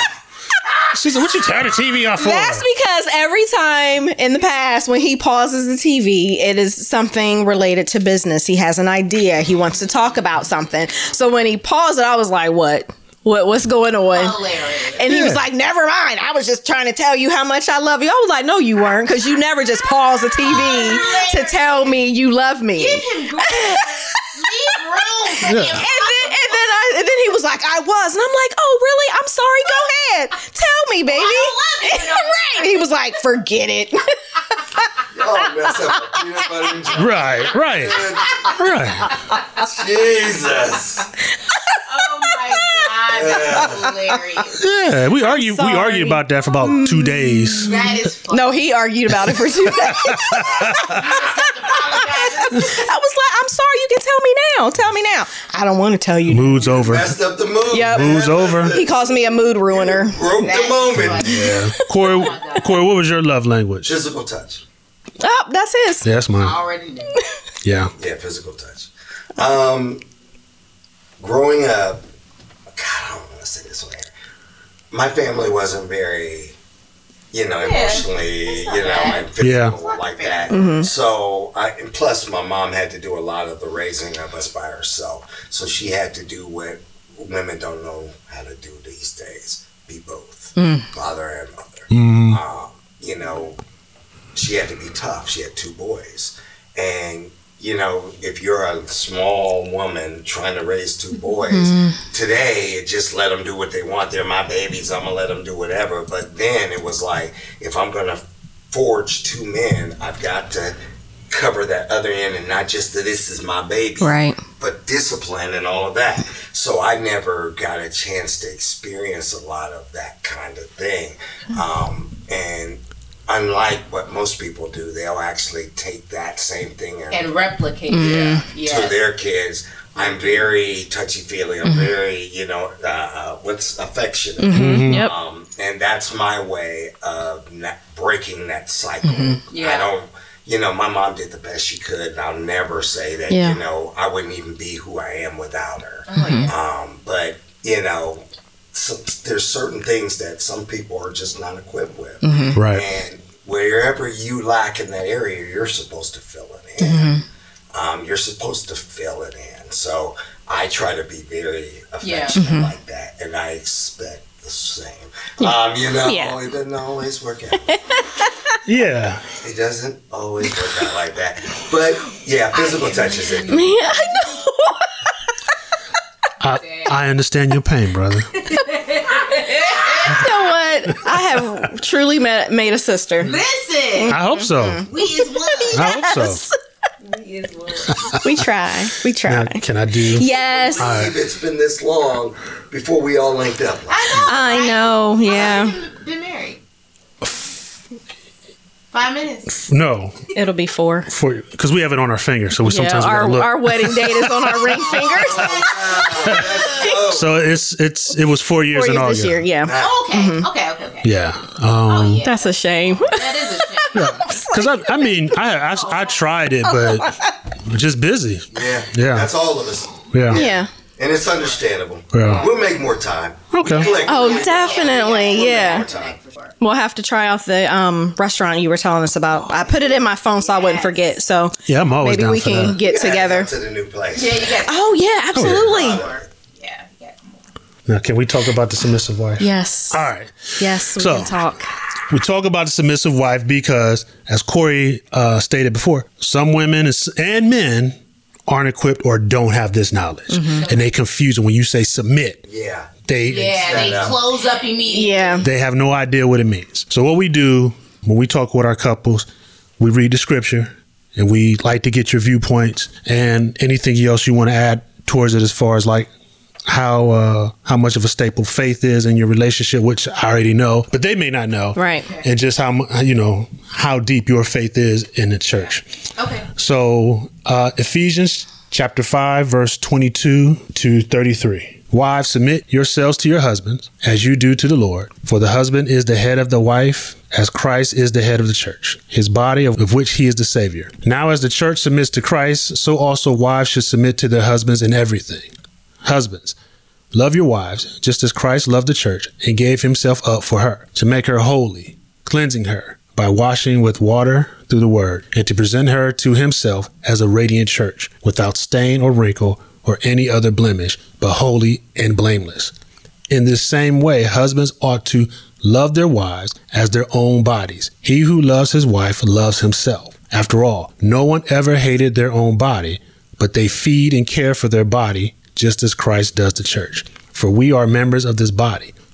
She said, "What you turn the TV off for?" That's because every time in the past when he pauses the TV, it is something related to business. He has an idea. He wants to talk about something. So when he paused it, I was like, "What? What? What's going on?" Hilarious. And he was like, "Never mind. I was just trying to tell you how much I love you." I was like, "No, you weren't, because you never just pause the TV to tell me you love me." room for him. And then, and then I, and then he was like, "I was," and I'm like, "Oh, really? I'm sorry. Go ahead, tell me, baby." I don't love you. right? He was like, "Forget it." Oh, mess up my peanut butter and jelly. Right, right, right. Jesus. Oh my god, that's hilarious. Yeah, we argue. We argued about that for about two days. That is funny. No, he argued about it for two days. I was like, I'm sorry, you can tell me now. Tell me now. I don't want to tell you. Mood's over. Messed up the mood. Yep. Mood's over. He calls me a mood ruiner. Broke the moment. Yeah. Corey, Corey, what was your love language? Physical touch. Oh, that's his. Yeah, that's mine. already knew. Yeah. Yeah, physical touch. Um, growing up, God, I don't want to say this on air. My family wasn't very, you know, emotionally, not you know, bad. and physical Yeah. like that. So, I, and plus, my mom had to do a lot of the raising of us by herself. So she had to do what women don't know how to do these days: be both, father and mother. Mm, Um, you know, she had to be tough. She had two boys. And, you know, if you're a small woman trying to raise two boys, today, just let them do what they want. They're my babies. I'm going to let them do whatever. But then it was like, if I'm going to forge two men, I've got to cover that other end and not just that this is my baby Right. but discipline and all of that. So I never got a chance to experience a lot of that kind of thing. Um, and unlike what most people do, they'll actually take that same thing and, And replicate it. to Yeah. their kids. I'm very touchy feely. I'm very, you know, uh, uh, what's affectionate. Yep. Um, and that's my way of not breaking that cycle. I Yeah. don't, you know, my mom did the best she could, and I'll never say that, Yeah. you know, I wouldn't even be who I am without her. Oh, yeah. Um, but, you know, some, there's certain things that some people are just not equipped with. right. And wherever you lack in that area, you're supposed to fill it in. Um, you're supposed to fill it in. So I try to be very affectionate like that, and I expect the same. Um, you know, Yeah. it doesn't always work out. Yeah. It doesn't always work out like that. But yeah, physical touch is it. Yeah, I know. I, I understand your pain, brother. You know what? I have truly met, made a sister. Listen, I hope so. Mm-hmm. we is one. I hope so. We is one. We try. We Now, try. can I do? Yes. If it's been this long before we all linked up. I I know. know. Yeah. Been, been married. Five minutes. No, It'll be four. for because we have it on our finger, so we Yeah, sometimes we our, look. our wedding date is on our ring fingers. so it's it's it was four years Four in years August. this year. Yeah. Oh, okay. okay. Okay. Okay. Yeah. Oh Um, yeah. That's a shame. that is a shame. Because I, I mean, I, I I tried it, but just busy. Yeah. Yeah. That's all of us. Yeah. Yeah. And it's understandable. Yeah. We'll make more time. Okay. Collectively, Oh, we'll make definitely. more Yeah. time. For. We'll have to try out the um, restaurant you were telling us about. I put it in my phone so I wouldn't forget. So Yeah, I'm always maybe down we for can that. get Yeah, together. To the new place. Yeah, you got. Oh yeah, absolutely. Yeah. Now, can we talk about the submissive wife? Yes. All right. Yes, we So- can talk. We talk about the submissive wife because, as Corey uh, stated before, some women is- and men aren't equipped or don't have this knowledge, Mm-hmm. and they confuse it when you say submit. Yeah. They Yeah, they up. close up immediately. Yeah. they have no idea what it means. So what we do when we talk with our couples, we read the scripture and we like to get your viewpoints and anything else you want to add towards it as far as like how uh how much of a staple faith is in your relationship which I already know but they may not know Right. and just how you know how deep your faith is in the church Okay. So uh, Ephesians chapter 5, verse 22 to 33. Wives, submit yourselves to your husbands as you do to the Lord. For the husband is the head of the wife, as Christ is the head of the church, his body of, of which he is the Savior. Now, as the church submits to Christ, so also wives should submit to their husbands in everything. Husbands, love your wives, just as Christ loved the church and gave himself up for her, to make her holy, cleansing her by washing with water through the word, and to present her to himself as a radiant church, without stain or wrinkle or any other blemish, but holy and blameless. In this same way, husbands ought to love their wives as their own bodies. He who loves his wife loves himself. After all, no one ever hated their own body, but they feed and care for their body just as Christ does the church. For we are members of this body.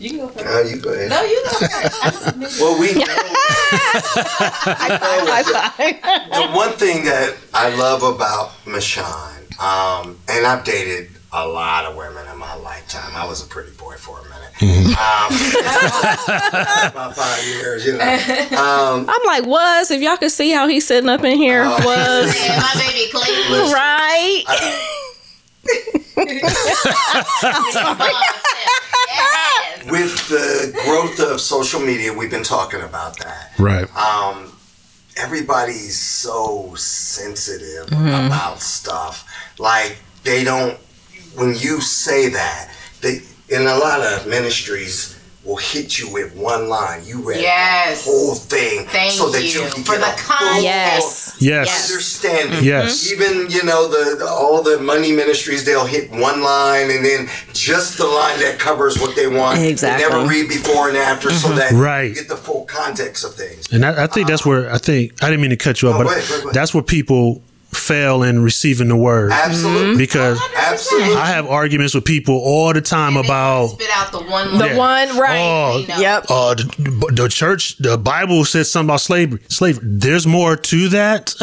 You can go first. Now you go ahead. No, you go first. Well, we know. the one thing that I love about Michonne, um, and I've dated a lot of women in my lifetime. I was a pretty boy for a minute. Um, about five years, you know. Um, I'm like, was if y'all could see how he's sitting up in here, Oh. was Yeah, my baby Clayton. Right. Yes. With the growth of social media, we've been talking about that. Right. um, everybody's so sensitive Mm-hmm. about stuff. Like they don't. When you say that, they in a lot of ministries will hit you with one line. You read Yes. the whole thing Thank so that you you can for get the a full. Yes. Yes. understanding. Yes. Mm-hmm. Even you know the, the all the money ministries, they'll hit one line and then just the line that covers what they want. Exactly. They never read before and after, so mm-hmm. that Right. you get the full context of things. And I, I think that's where I think I didn't mean to cut you off, No, but go ahead, go ahead, go ahead. that's where people fail in receiving the word. Absolutely. Because Absolutely. I have arguments with people all the time about spit out the one. The Yeah. one, right? Oh, No. Yep. uh, the, the church, the Bible says something about slavery. Slavery. There's more to that.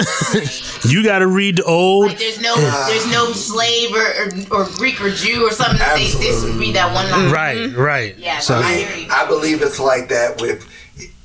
you got to read the old. Like there's no, there's no slave or, or, or Greek or Jew or something. That they just read that one line. Right, right. Yeah, So, I hear. I believe it's like that with,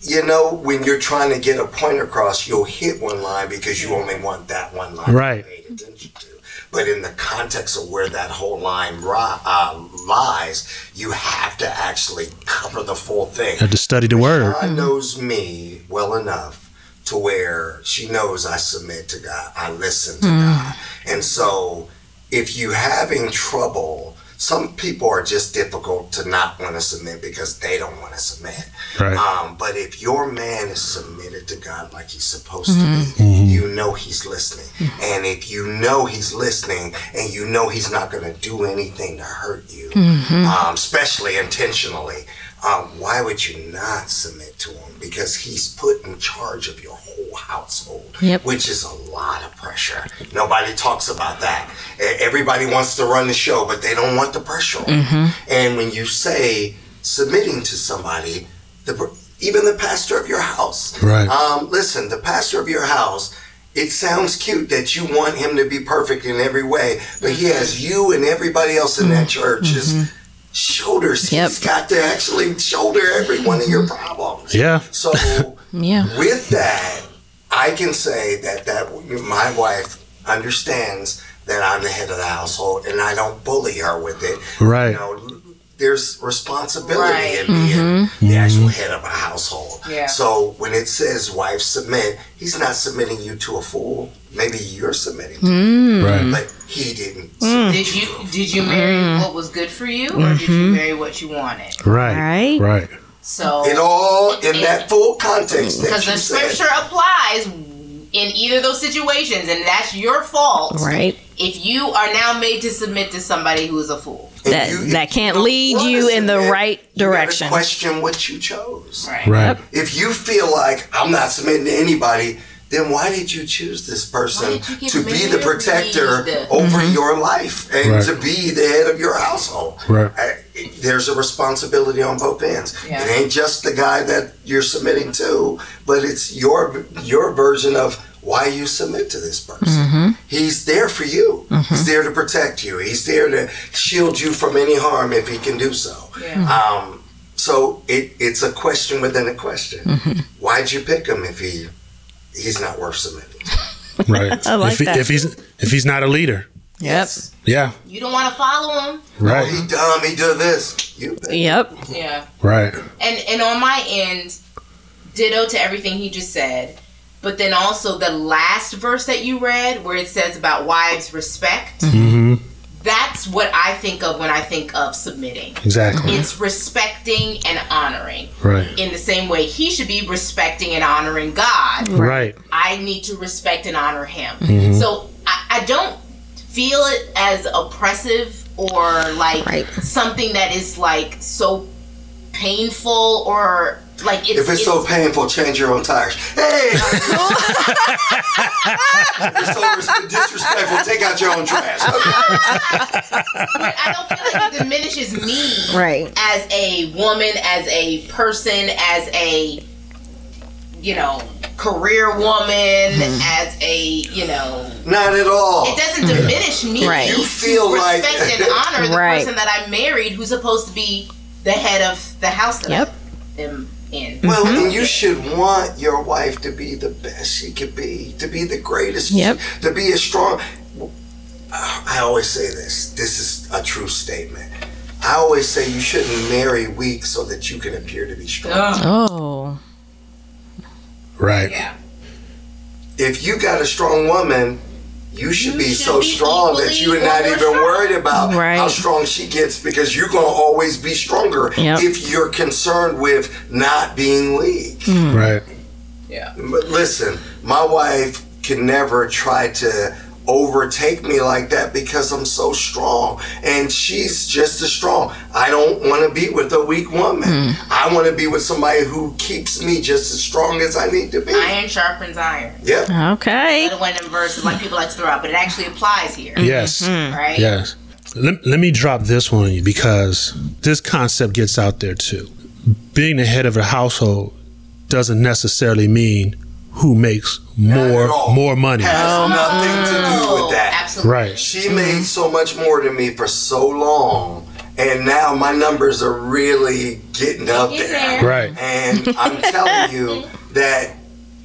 you know, when you're trying to get a point across, you'll hit one line because you only want that one line Right. paid attention to. But in the context of where that whole line ri- uh, lies, you have to actually cover the full thing. have to study the word. God knows me well enough to where she knows I submit to God. I listen to God. And so if you're having trouble, some people are just difficult to not want to submit because they don't want to submit. Right. Um, but if your man is submitted to God like he's supposed to be, you know he's listening. And if you know he's listening and you know he's not going to do anything to hurt you, um, especially intentionally, um, why would you not submit to him? Because he's put in charge of your whole household, Yep. which is a lot of pressure. Nobody talks about that. Everybody wants to run the show, but they don't want the pressure. And when you say submitting to somebody, the, even the pastor of your house, Right. um, listen, the pastor of your house, it sounds cute that you want him to be perfect in every way, but he has you and everybody else in that church's shoulders. Yep. He's got to actually shoulder every one of your problems. Yeah. So Yeah. with that, I can say that that my wife understands that I'm the head of the household, and I don't bully her with it. Right. You know, there's responsibility Right. in being mm-hmm. the mm-hmm. actual head of a household. Yeah. So when it says wife submit, he's not submitting you to a fool. Maybe you're submitting, to mm. Right. but he didn't. Mm. Did you did you marry mm-hmm. what was good for you, or did you marry what you wanted? Right. Right. Right. So It all in that full context because you the said. scripture applies in either of those situations, and that's your fault. Right. If you are now made to submit to somebody who is a fool, That you- that can't don't lead wanna you in the submit, right you direction. question what you chose. right? Right. If you feel like I'm not submitting to anybody, then why did you choose this person Why did you get to be the married? protector over Mm-hmm. your life and Right. to be the head of your household? Right. I- There's a responsibility on both ends. Yeah. It ain't just the guy that you're submitting to, but it's your your version of why you submit to this person. Mm-hmm. He's there for you. He's there to protect you. He's there to shield you from any harm if he can do so. Yeah. Um, so it, it's a question within a question. Mm-hmm. Why'd you pick him if he he's not worth submitting? Right. I like if, he, that. if he's if he's not a leader. Yep. Yeah. You don't want to follow him. Oh, Right. he dumb. He did this. You. Yep. Yeah. Right. And and on my end, ditto to everything he just said. But then also the last verse that you read, where it says about wives' respect. Mm-hmm. That's what I think of when I think of submitting. Exactly. It's respecting and honoring. Right. In the same way he should be respecting and honoring God, Right. I need to respect and honor him. Mm-hmm. So I, I don't feel it as oppressive or like Right. something that is like so painful or like it's, If it's, so painful, change your own tires. Hey, if it's so disrespectful, take out your own trash. I don't feel like it diminishes me Right. as a woman, as a person, as a you know career woman, mm-hmm. as a you know Not at all. it doesn't diminish me Right. You to feel like- respect and honor the Right. person that I married who's supposed to be the head of the house that Yep. I am in. Well, and you should want your wife to be the best she could be, to be the greatest, Yep. to be as strong. I always say this. This is a true statement. I always say you shouldn't marry weak so that you can appear to be strong. Oh. Right. Yeah. If you got a strong woman, you should You be should so be strong that you're not even strong. worried about Right. how strong she gets because you're going to always be stronger Yep. if you're concerned with not being weak. Hmm. Right. Yeah. But listen, my wife can never try to overtake me like that because I'm so strong and she's just as strong. I don't want to be with a weak woman. Hmm. I want to be with somebody who keeps me just as strong as I need to be. Iron sharpens iron. Yep. Okay. The one in them verses like people like to throw out, but it actually applies here. Mm-hmm. Yes. Mm-hmm. Right? Yes. Let, let me drop this one on you because this concept gets out there too. Being the head of a household doesn't necessarily mean who makes more more money. Has oh. nothing to do Oh, with that. absolutely. Right. She made so much more than me for so long, and now my numbers are really getting up there. there. Right. And I'm telling you that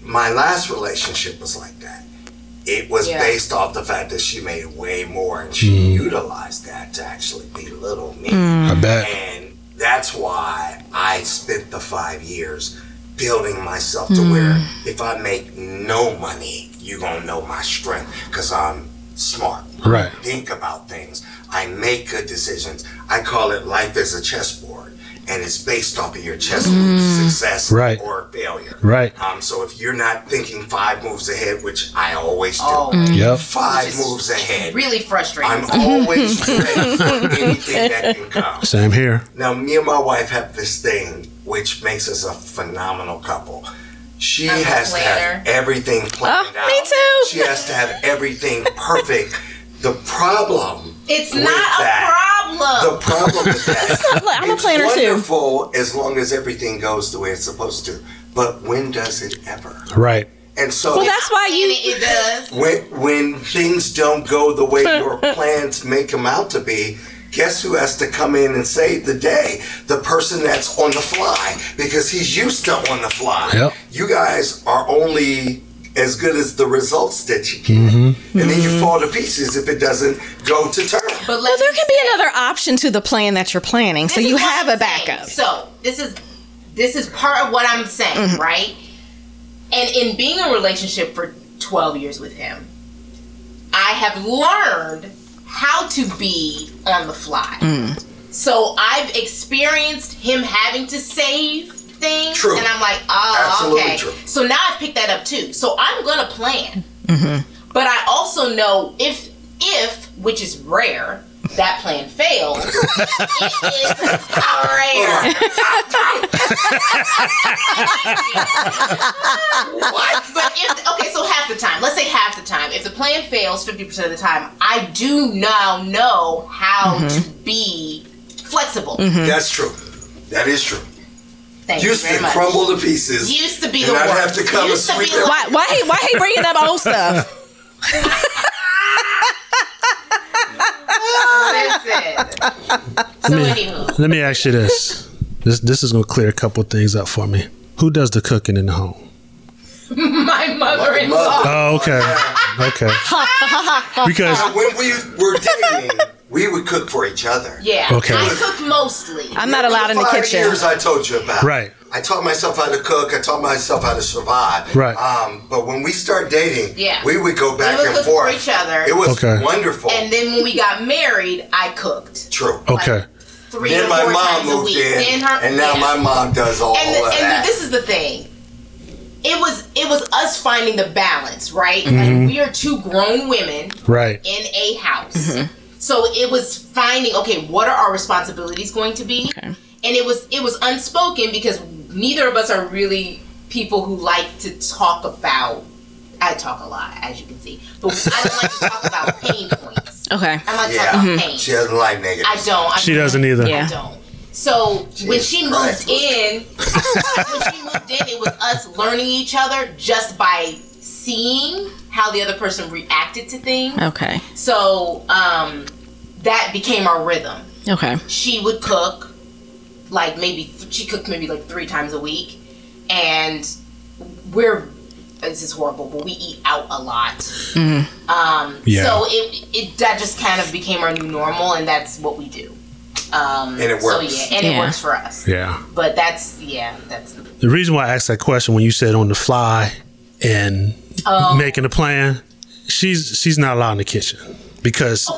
my last relationship was like that. It was Yeah. based off the fact that she made way more and she mm. utilized that to actually belittle me. Mm. I bet. And that's why I spent the five years building myself to where if I make no money, you're going to know my strength because I'm smart. Right. Think about things. I make good decisions. I call it life as a chessboard. And it's based off of your chess moves, success Right. or failure. Right. Um, so if you're not thinking five moves ahead, which I always do, Oh, Yep. five Which moves ahead, really frustrating. I'm always ready for anything that can come. Same here. Now, me and my wife have this thing which makes us a phenomenal couple. She I'm has to have everything ah, planned Oh, out. me too. She has to have everything perfect. The problem, it's with not that- a problem. the problem with that, I'm a it's planner too. wonderful as long as everything goes the way it's supposed to. But when does it ever? Right. And so Well, that's why you. it, it does. when when things don't go the way your plans make them out to be, guess who has to come in and save the day? The person that's on the fly because he's used to on the fly. Yep. You guys are only as good as the results that you get, Mm-hmm. and then you fall to pieces if it doesn't go to turn. But Well, there can be another option to the plan that you're planning, so you have I'm a backup. saying. So this is this is part of what I'm saying, Mm-hmm. right? And in being in a relationship for 12 years with him, I have learned how to be on the fly. Mm. So I've experienced him having to save things, True. and I'm like, oh, Absolutely okay. true. So now I've picked that up too. So I'm gonna plan, Mm-hmm. but I also know if if which is rare. That plan fails. it is rare. what? But if okay, so half the time, let's say half the time, if the plan fails fifty percent of the time, I do now know how Mm-hmm. to be flexible. That's true. That is true. Thank you Used very to much. crumble to pieces. Used to be And the I'd worst. have to come Used and to be sweep Why? Why? He, why he bringing up old stuff? listen. So anywho, Let me ask you this. This this is gonna clear a couple things up for me. Who does the cooking in the home? my mother-in-law. Oh, okay, okay. Because when we were dating, we would cook for each other. Yeah, Okay. I cook mostly. I'm not allowed in the five kitchen. years I told you about. Right. I taught myself how to cook. I taught myself how to survive. Right. Um, but when we start dating, Yeah. we would go back we would and cook forth. for each other. It was Okay. wonderful. and then when we got married, I cooked True. okay, three Then or my four mom times a moved week. in, Then her- and now yeah. my mom does all and, of the, and that. this is the thing. It was it was us finding the balance, right? Mm-hmm. Like we are two grown women right. in a house. So it was finding okay, what are our responsibilities going to be? Okay. And it was it was unspoken because neither of us are really people who like to talk about I talk a lot, as you can see. But I don't like to talk about pain points. Okay. I like to yeah. talk about pain. She doesn't like negative. I don't. I She don't. doesn't either. Yeah. I don't. So when Jesus she moved in, when she moved in, it was us learning each other just by seeing how the other person reacted to things. Okay. So um, that became our rhythm. Okay. She would cook, like maybe she cooked maybe like three times a week, and we're this is horrible, but we eat out a lot. Um, Yeah. So it, it that just kind of became our new normal, and that's what we do. Um, And it works. So works. yeah, and Yeah. it works for us. Yeah. But that's yeah, that's The reason why I asked that question when you said on the fly and Oh. making a plan, she's she's not allowed in the kitchen because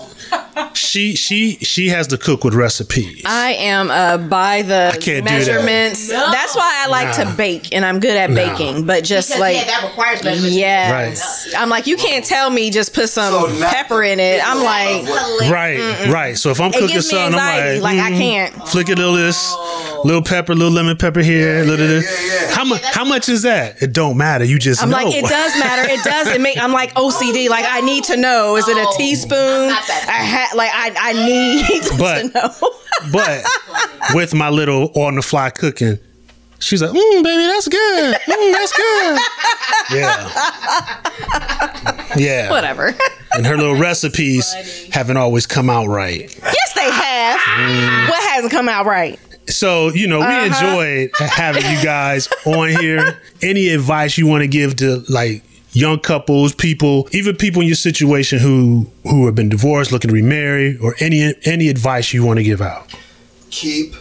she she she has to cook with recipes. I am uh, by the can't that. measurements. No. That's why I like Nah. to bake, and I'm good at Nah. baking. But just because like yeah, that requires measurements. Yes. I'm like, you can't tell me just put some So not- pepper in it. I'm like, Hilarious. right, right. So if I'm it cooking something. I'm Like, like, I mm, can't. flick a little this, little pepper, little lemon pepper here, little yeah, this. yeah, yeah. How much? that's- How much is that? It don't matter. You just I'm know. like, it does matter. It does. It make. I'm like OCD. Like, I need to know. Is it a Oh, teaspoon? I'm not that I ha- like I I need But- to know. But with my little on the fly cooking, she's like, mm, baby, that's good. Mm, that's good. Yeah. Yeah. Whatever. And her little recipes haven't always come out right. yes, they have. What hasn't come out right? So, you know, we Uh-huh. enjoyed having you guys on here. Any advice you want to give to like young couples, people, even people in your situation who who have been divorced, looking to remarry, or any any advice you want to give out? Keep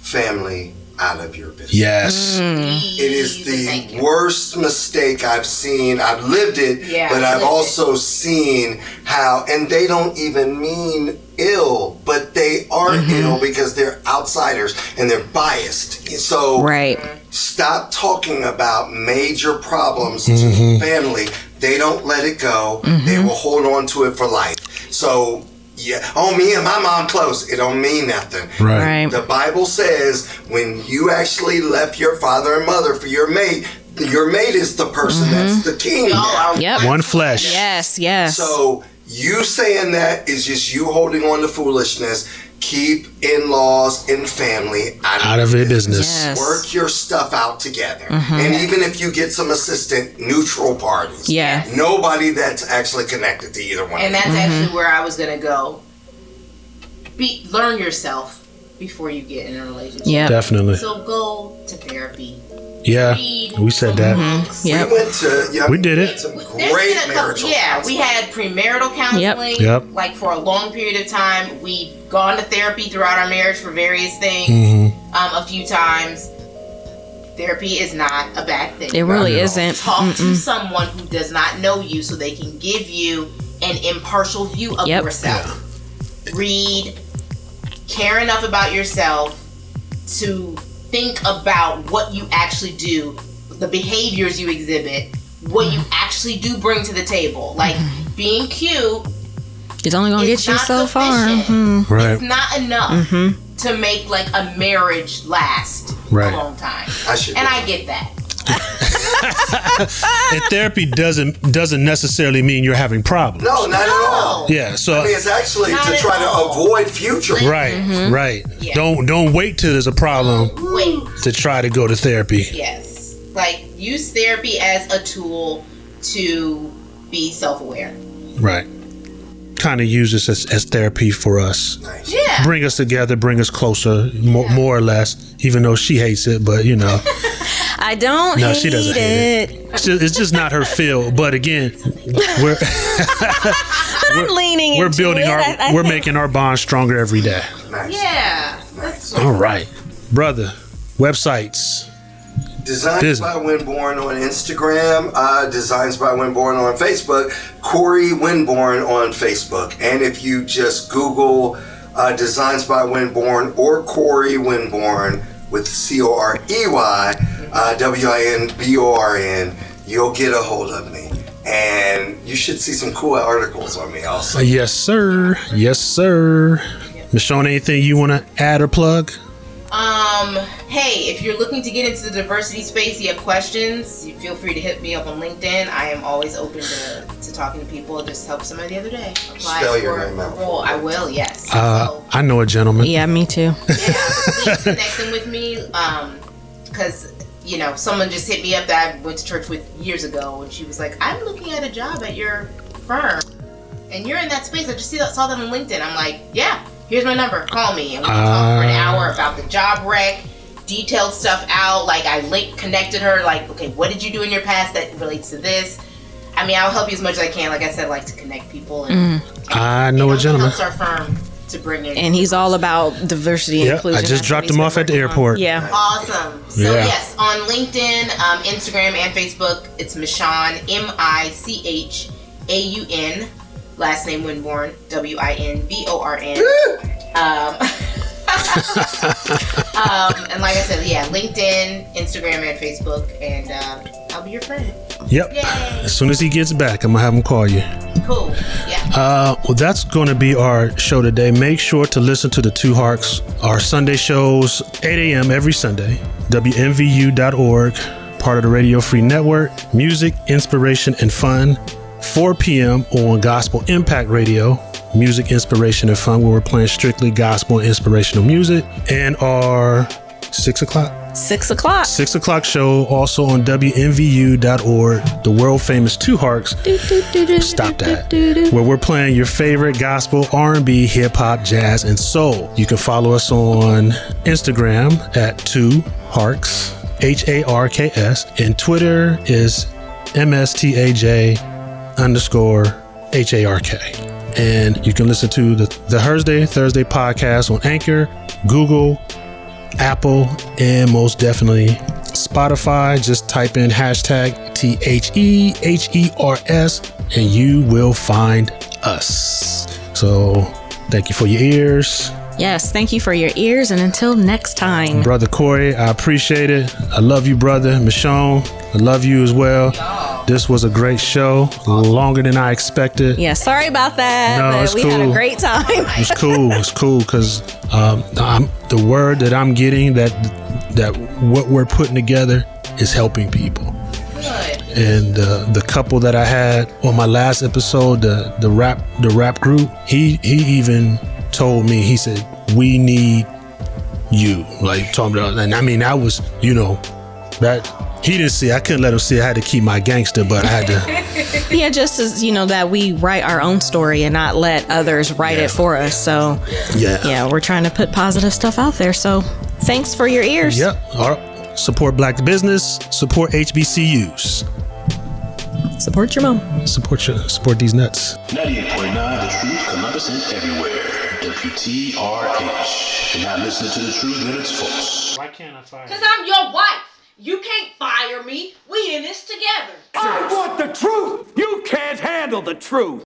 family out of your business. Yes. Mm. It is the worst mistake I've seen. I've lived it, Yeah, but I've lived it. also seen how, and they don't even mean ill, but they are Mm-hmm. ill because they're outsiders and they're biased. So Right. stop talking about major problems to mm-hmm. family. They don't let it go. Mm-hmm. They will hold on to it for life. So yeah, oh me and my mom close. It don't mean nothing. Right. Right. The Bible says when you actually left your father and mother for your mate, your mate is the person mm-hmm. that's the king. Now. Yep. One flesh. Yes. Yes. So you saying that is just you holding on to foolishness. Keep in-laws and family out, Out of your your business. Yes. Work your stuff out together. Mm-hmm. And even if you get some assistant, neutral parties. Yeah. Nobody that's actually connected to either one. And of that's actually mm-hmm. where I was gonna go. Be learn yourself. before you get in a relationship. Yeah. Definitely. So go to therapy. Yeah. Read We said some that. books. Yep. We went to. Yeah, We did it. Some great been a couple- marital yeah, we counseling. had premarital counseling. Yep. yep. Like for a long period of time, we've gone to therapy throughout our marriage for various things. Mm-hmm. Um, a few times. Therapy is not a bad thing. It really Not isn't. Talk to someone who does not know you, so they can give you an impartial view of Yep. yourself. Read, care enough about yourself to think about what you actually do, the behaviors you exhibit, what you mm-hmm. actually do bring to the table. Like mm-hmm. being cute It's only gonna It's get you so far. sufficient. Mhm. Right. it's not enough mm-hmm. to make like a marriage last Right. a long time. I. And I get that. And therapy doesn't doesn't necessarily mean you're having problems. No, not at all. Yeah. So I mean, it's actually to at try to avoid future. Mm-hmm. right, mm-hmm. right. Yeah. Don't don't wait till there's a problem Wait. to try to go to therapy. Yes. Like use therapy as a tool to be self-aware. Right. Kind of use this as, as therapy for us. Nice. Yeah. Bring us together, bring us closer, more, more or less. Even though she hates it, but you know, I don't hate it. No, hate she doesn't hate it. it's just, it's just not her feel. But again, we're I'm leaning we're into building it. our I- I we're think- making our bond stronger every day. Nice. Yeah. That's All right, brother. Websites. Designs Disney. by Winborn on Instagram, uh, Designs by Winborn on Facebook, Corey Winborn on Facebook. And if you just Google uh, Designs by Winborn or Corey Winborn with C O R E Y uh, W I N B O R N, you'll get a hold of me. And you should see some cool articles on me also. Yes, sir. Yes, sir. Michaun, anything you want to add or plug? Um, hey, if you're looking to get into the diversity space, you have questions, you feel free to hit me up on LinkedIn. I am always open to, to talking to people. Just helped somebody the other day. Apply Spell your for name a out. role. I will, yes. Uh, so, I know a gentleman. Yeah, me too. yeah, please connect them with me. Um, because you know, someone just hit me up that I went to church with years ago, and she was like, "I'm looking at a job at your firm, and you're in that space. I just see that, saw that on LinkedIn." I'm like, "Yeah, here's my number. Call me." And we can talk for an Ah. hour about the job wreck, detailed stuff out. Like I link connected her. Like, okay, what did you do in your past that relates to this? I mean, I'll help you as much as I can. Like I said, I like to connect people, and I you know know, a gentleman. helps our firm to bring in. And he's all about diversity and Yep, I inclusion. just That's dropped he's him off at the working on. airport. Yeah. Awesome. So Yeah. yes, on LinkedIn, um, Instagram, and Facebook, it's Michaun M I C H A U N. Last name Winborn W I N B O R N. Um, um, and like I said, yeah, LinkedIn, Instagram, and Facebook, and uh, I'll be your friend. Yep. Yay! As soon as he gets back, I'm gonna have him call you. Cool. Yeah. Uh, well, that's going to be our show today. Make sure to listen to the Two Harks, our Sunday shows, 8 a.m. every Sunday. WMVU.org, part of the Radio Free Network. Music, inspiration, and fun. 4 p.m. on Gospel Impact Radio. Music, inspiration, and fun, where we're playing strictly gospel and inspirational music. And our 6 o'clock Six o'clock. Six o'clock show also on WMVU.org, the world famous Two Harks. Stop that. Where we're playing your favorite gospel, R&B, hip hop, jazz, and soul. You can follow us on Instagram at Two Harks, H A R K S, and Twitter is MSTAJ underscore H A R K. And you can listen to the, the Thursday Thursday podcast on Anchor, Google, Apple, and most definitely Spotify. Just type in hashtag T H E H E R S and you will find us. So thank you for your ears. Yes, thank you for your ears, and until next time. Brother Corey, I appreciate it. I love you, brother. Michaun, I love you as well. This was a great show, longer than I expected. Yeah, sorry about that, No, but it's we had a great time. It's cool. It's cool because um, the word that I'm getting that that what we're putting together is helping people. Good. And uh, the couple that I had on my last episode, the the rap the rap group, he he even told me he said we need you. Like talking about, and I mean that was you know that He didn't see. I couldn't let him see. I had to keep my gangster, but I had to. Yeah, just as you know that we write our own story and not let others write it for us. So Yeah. yeah, we're trying to put positive stuff out there. So thanks for your ears. Yep. All right. Support black business. Support HBCUs. Support your mom. Support your, support these nuts. 98.9 The Truth, Columbus and everywhere. WTRH. You're not listening to the truth, then it's false. Why can't I fire? You? Cause I'm your wife. You can't fire me. We in this together. I want the truth. You can't handle the truth.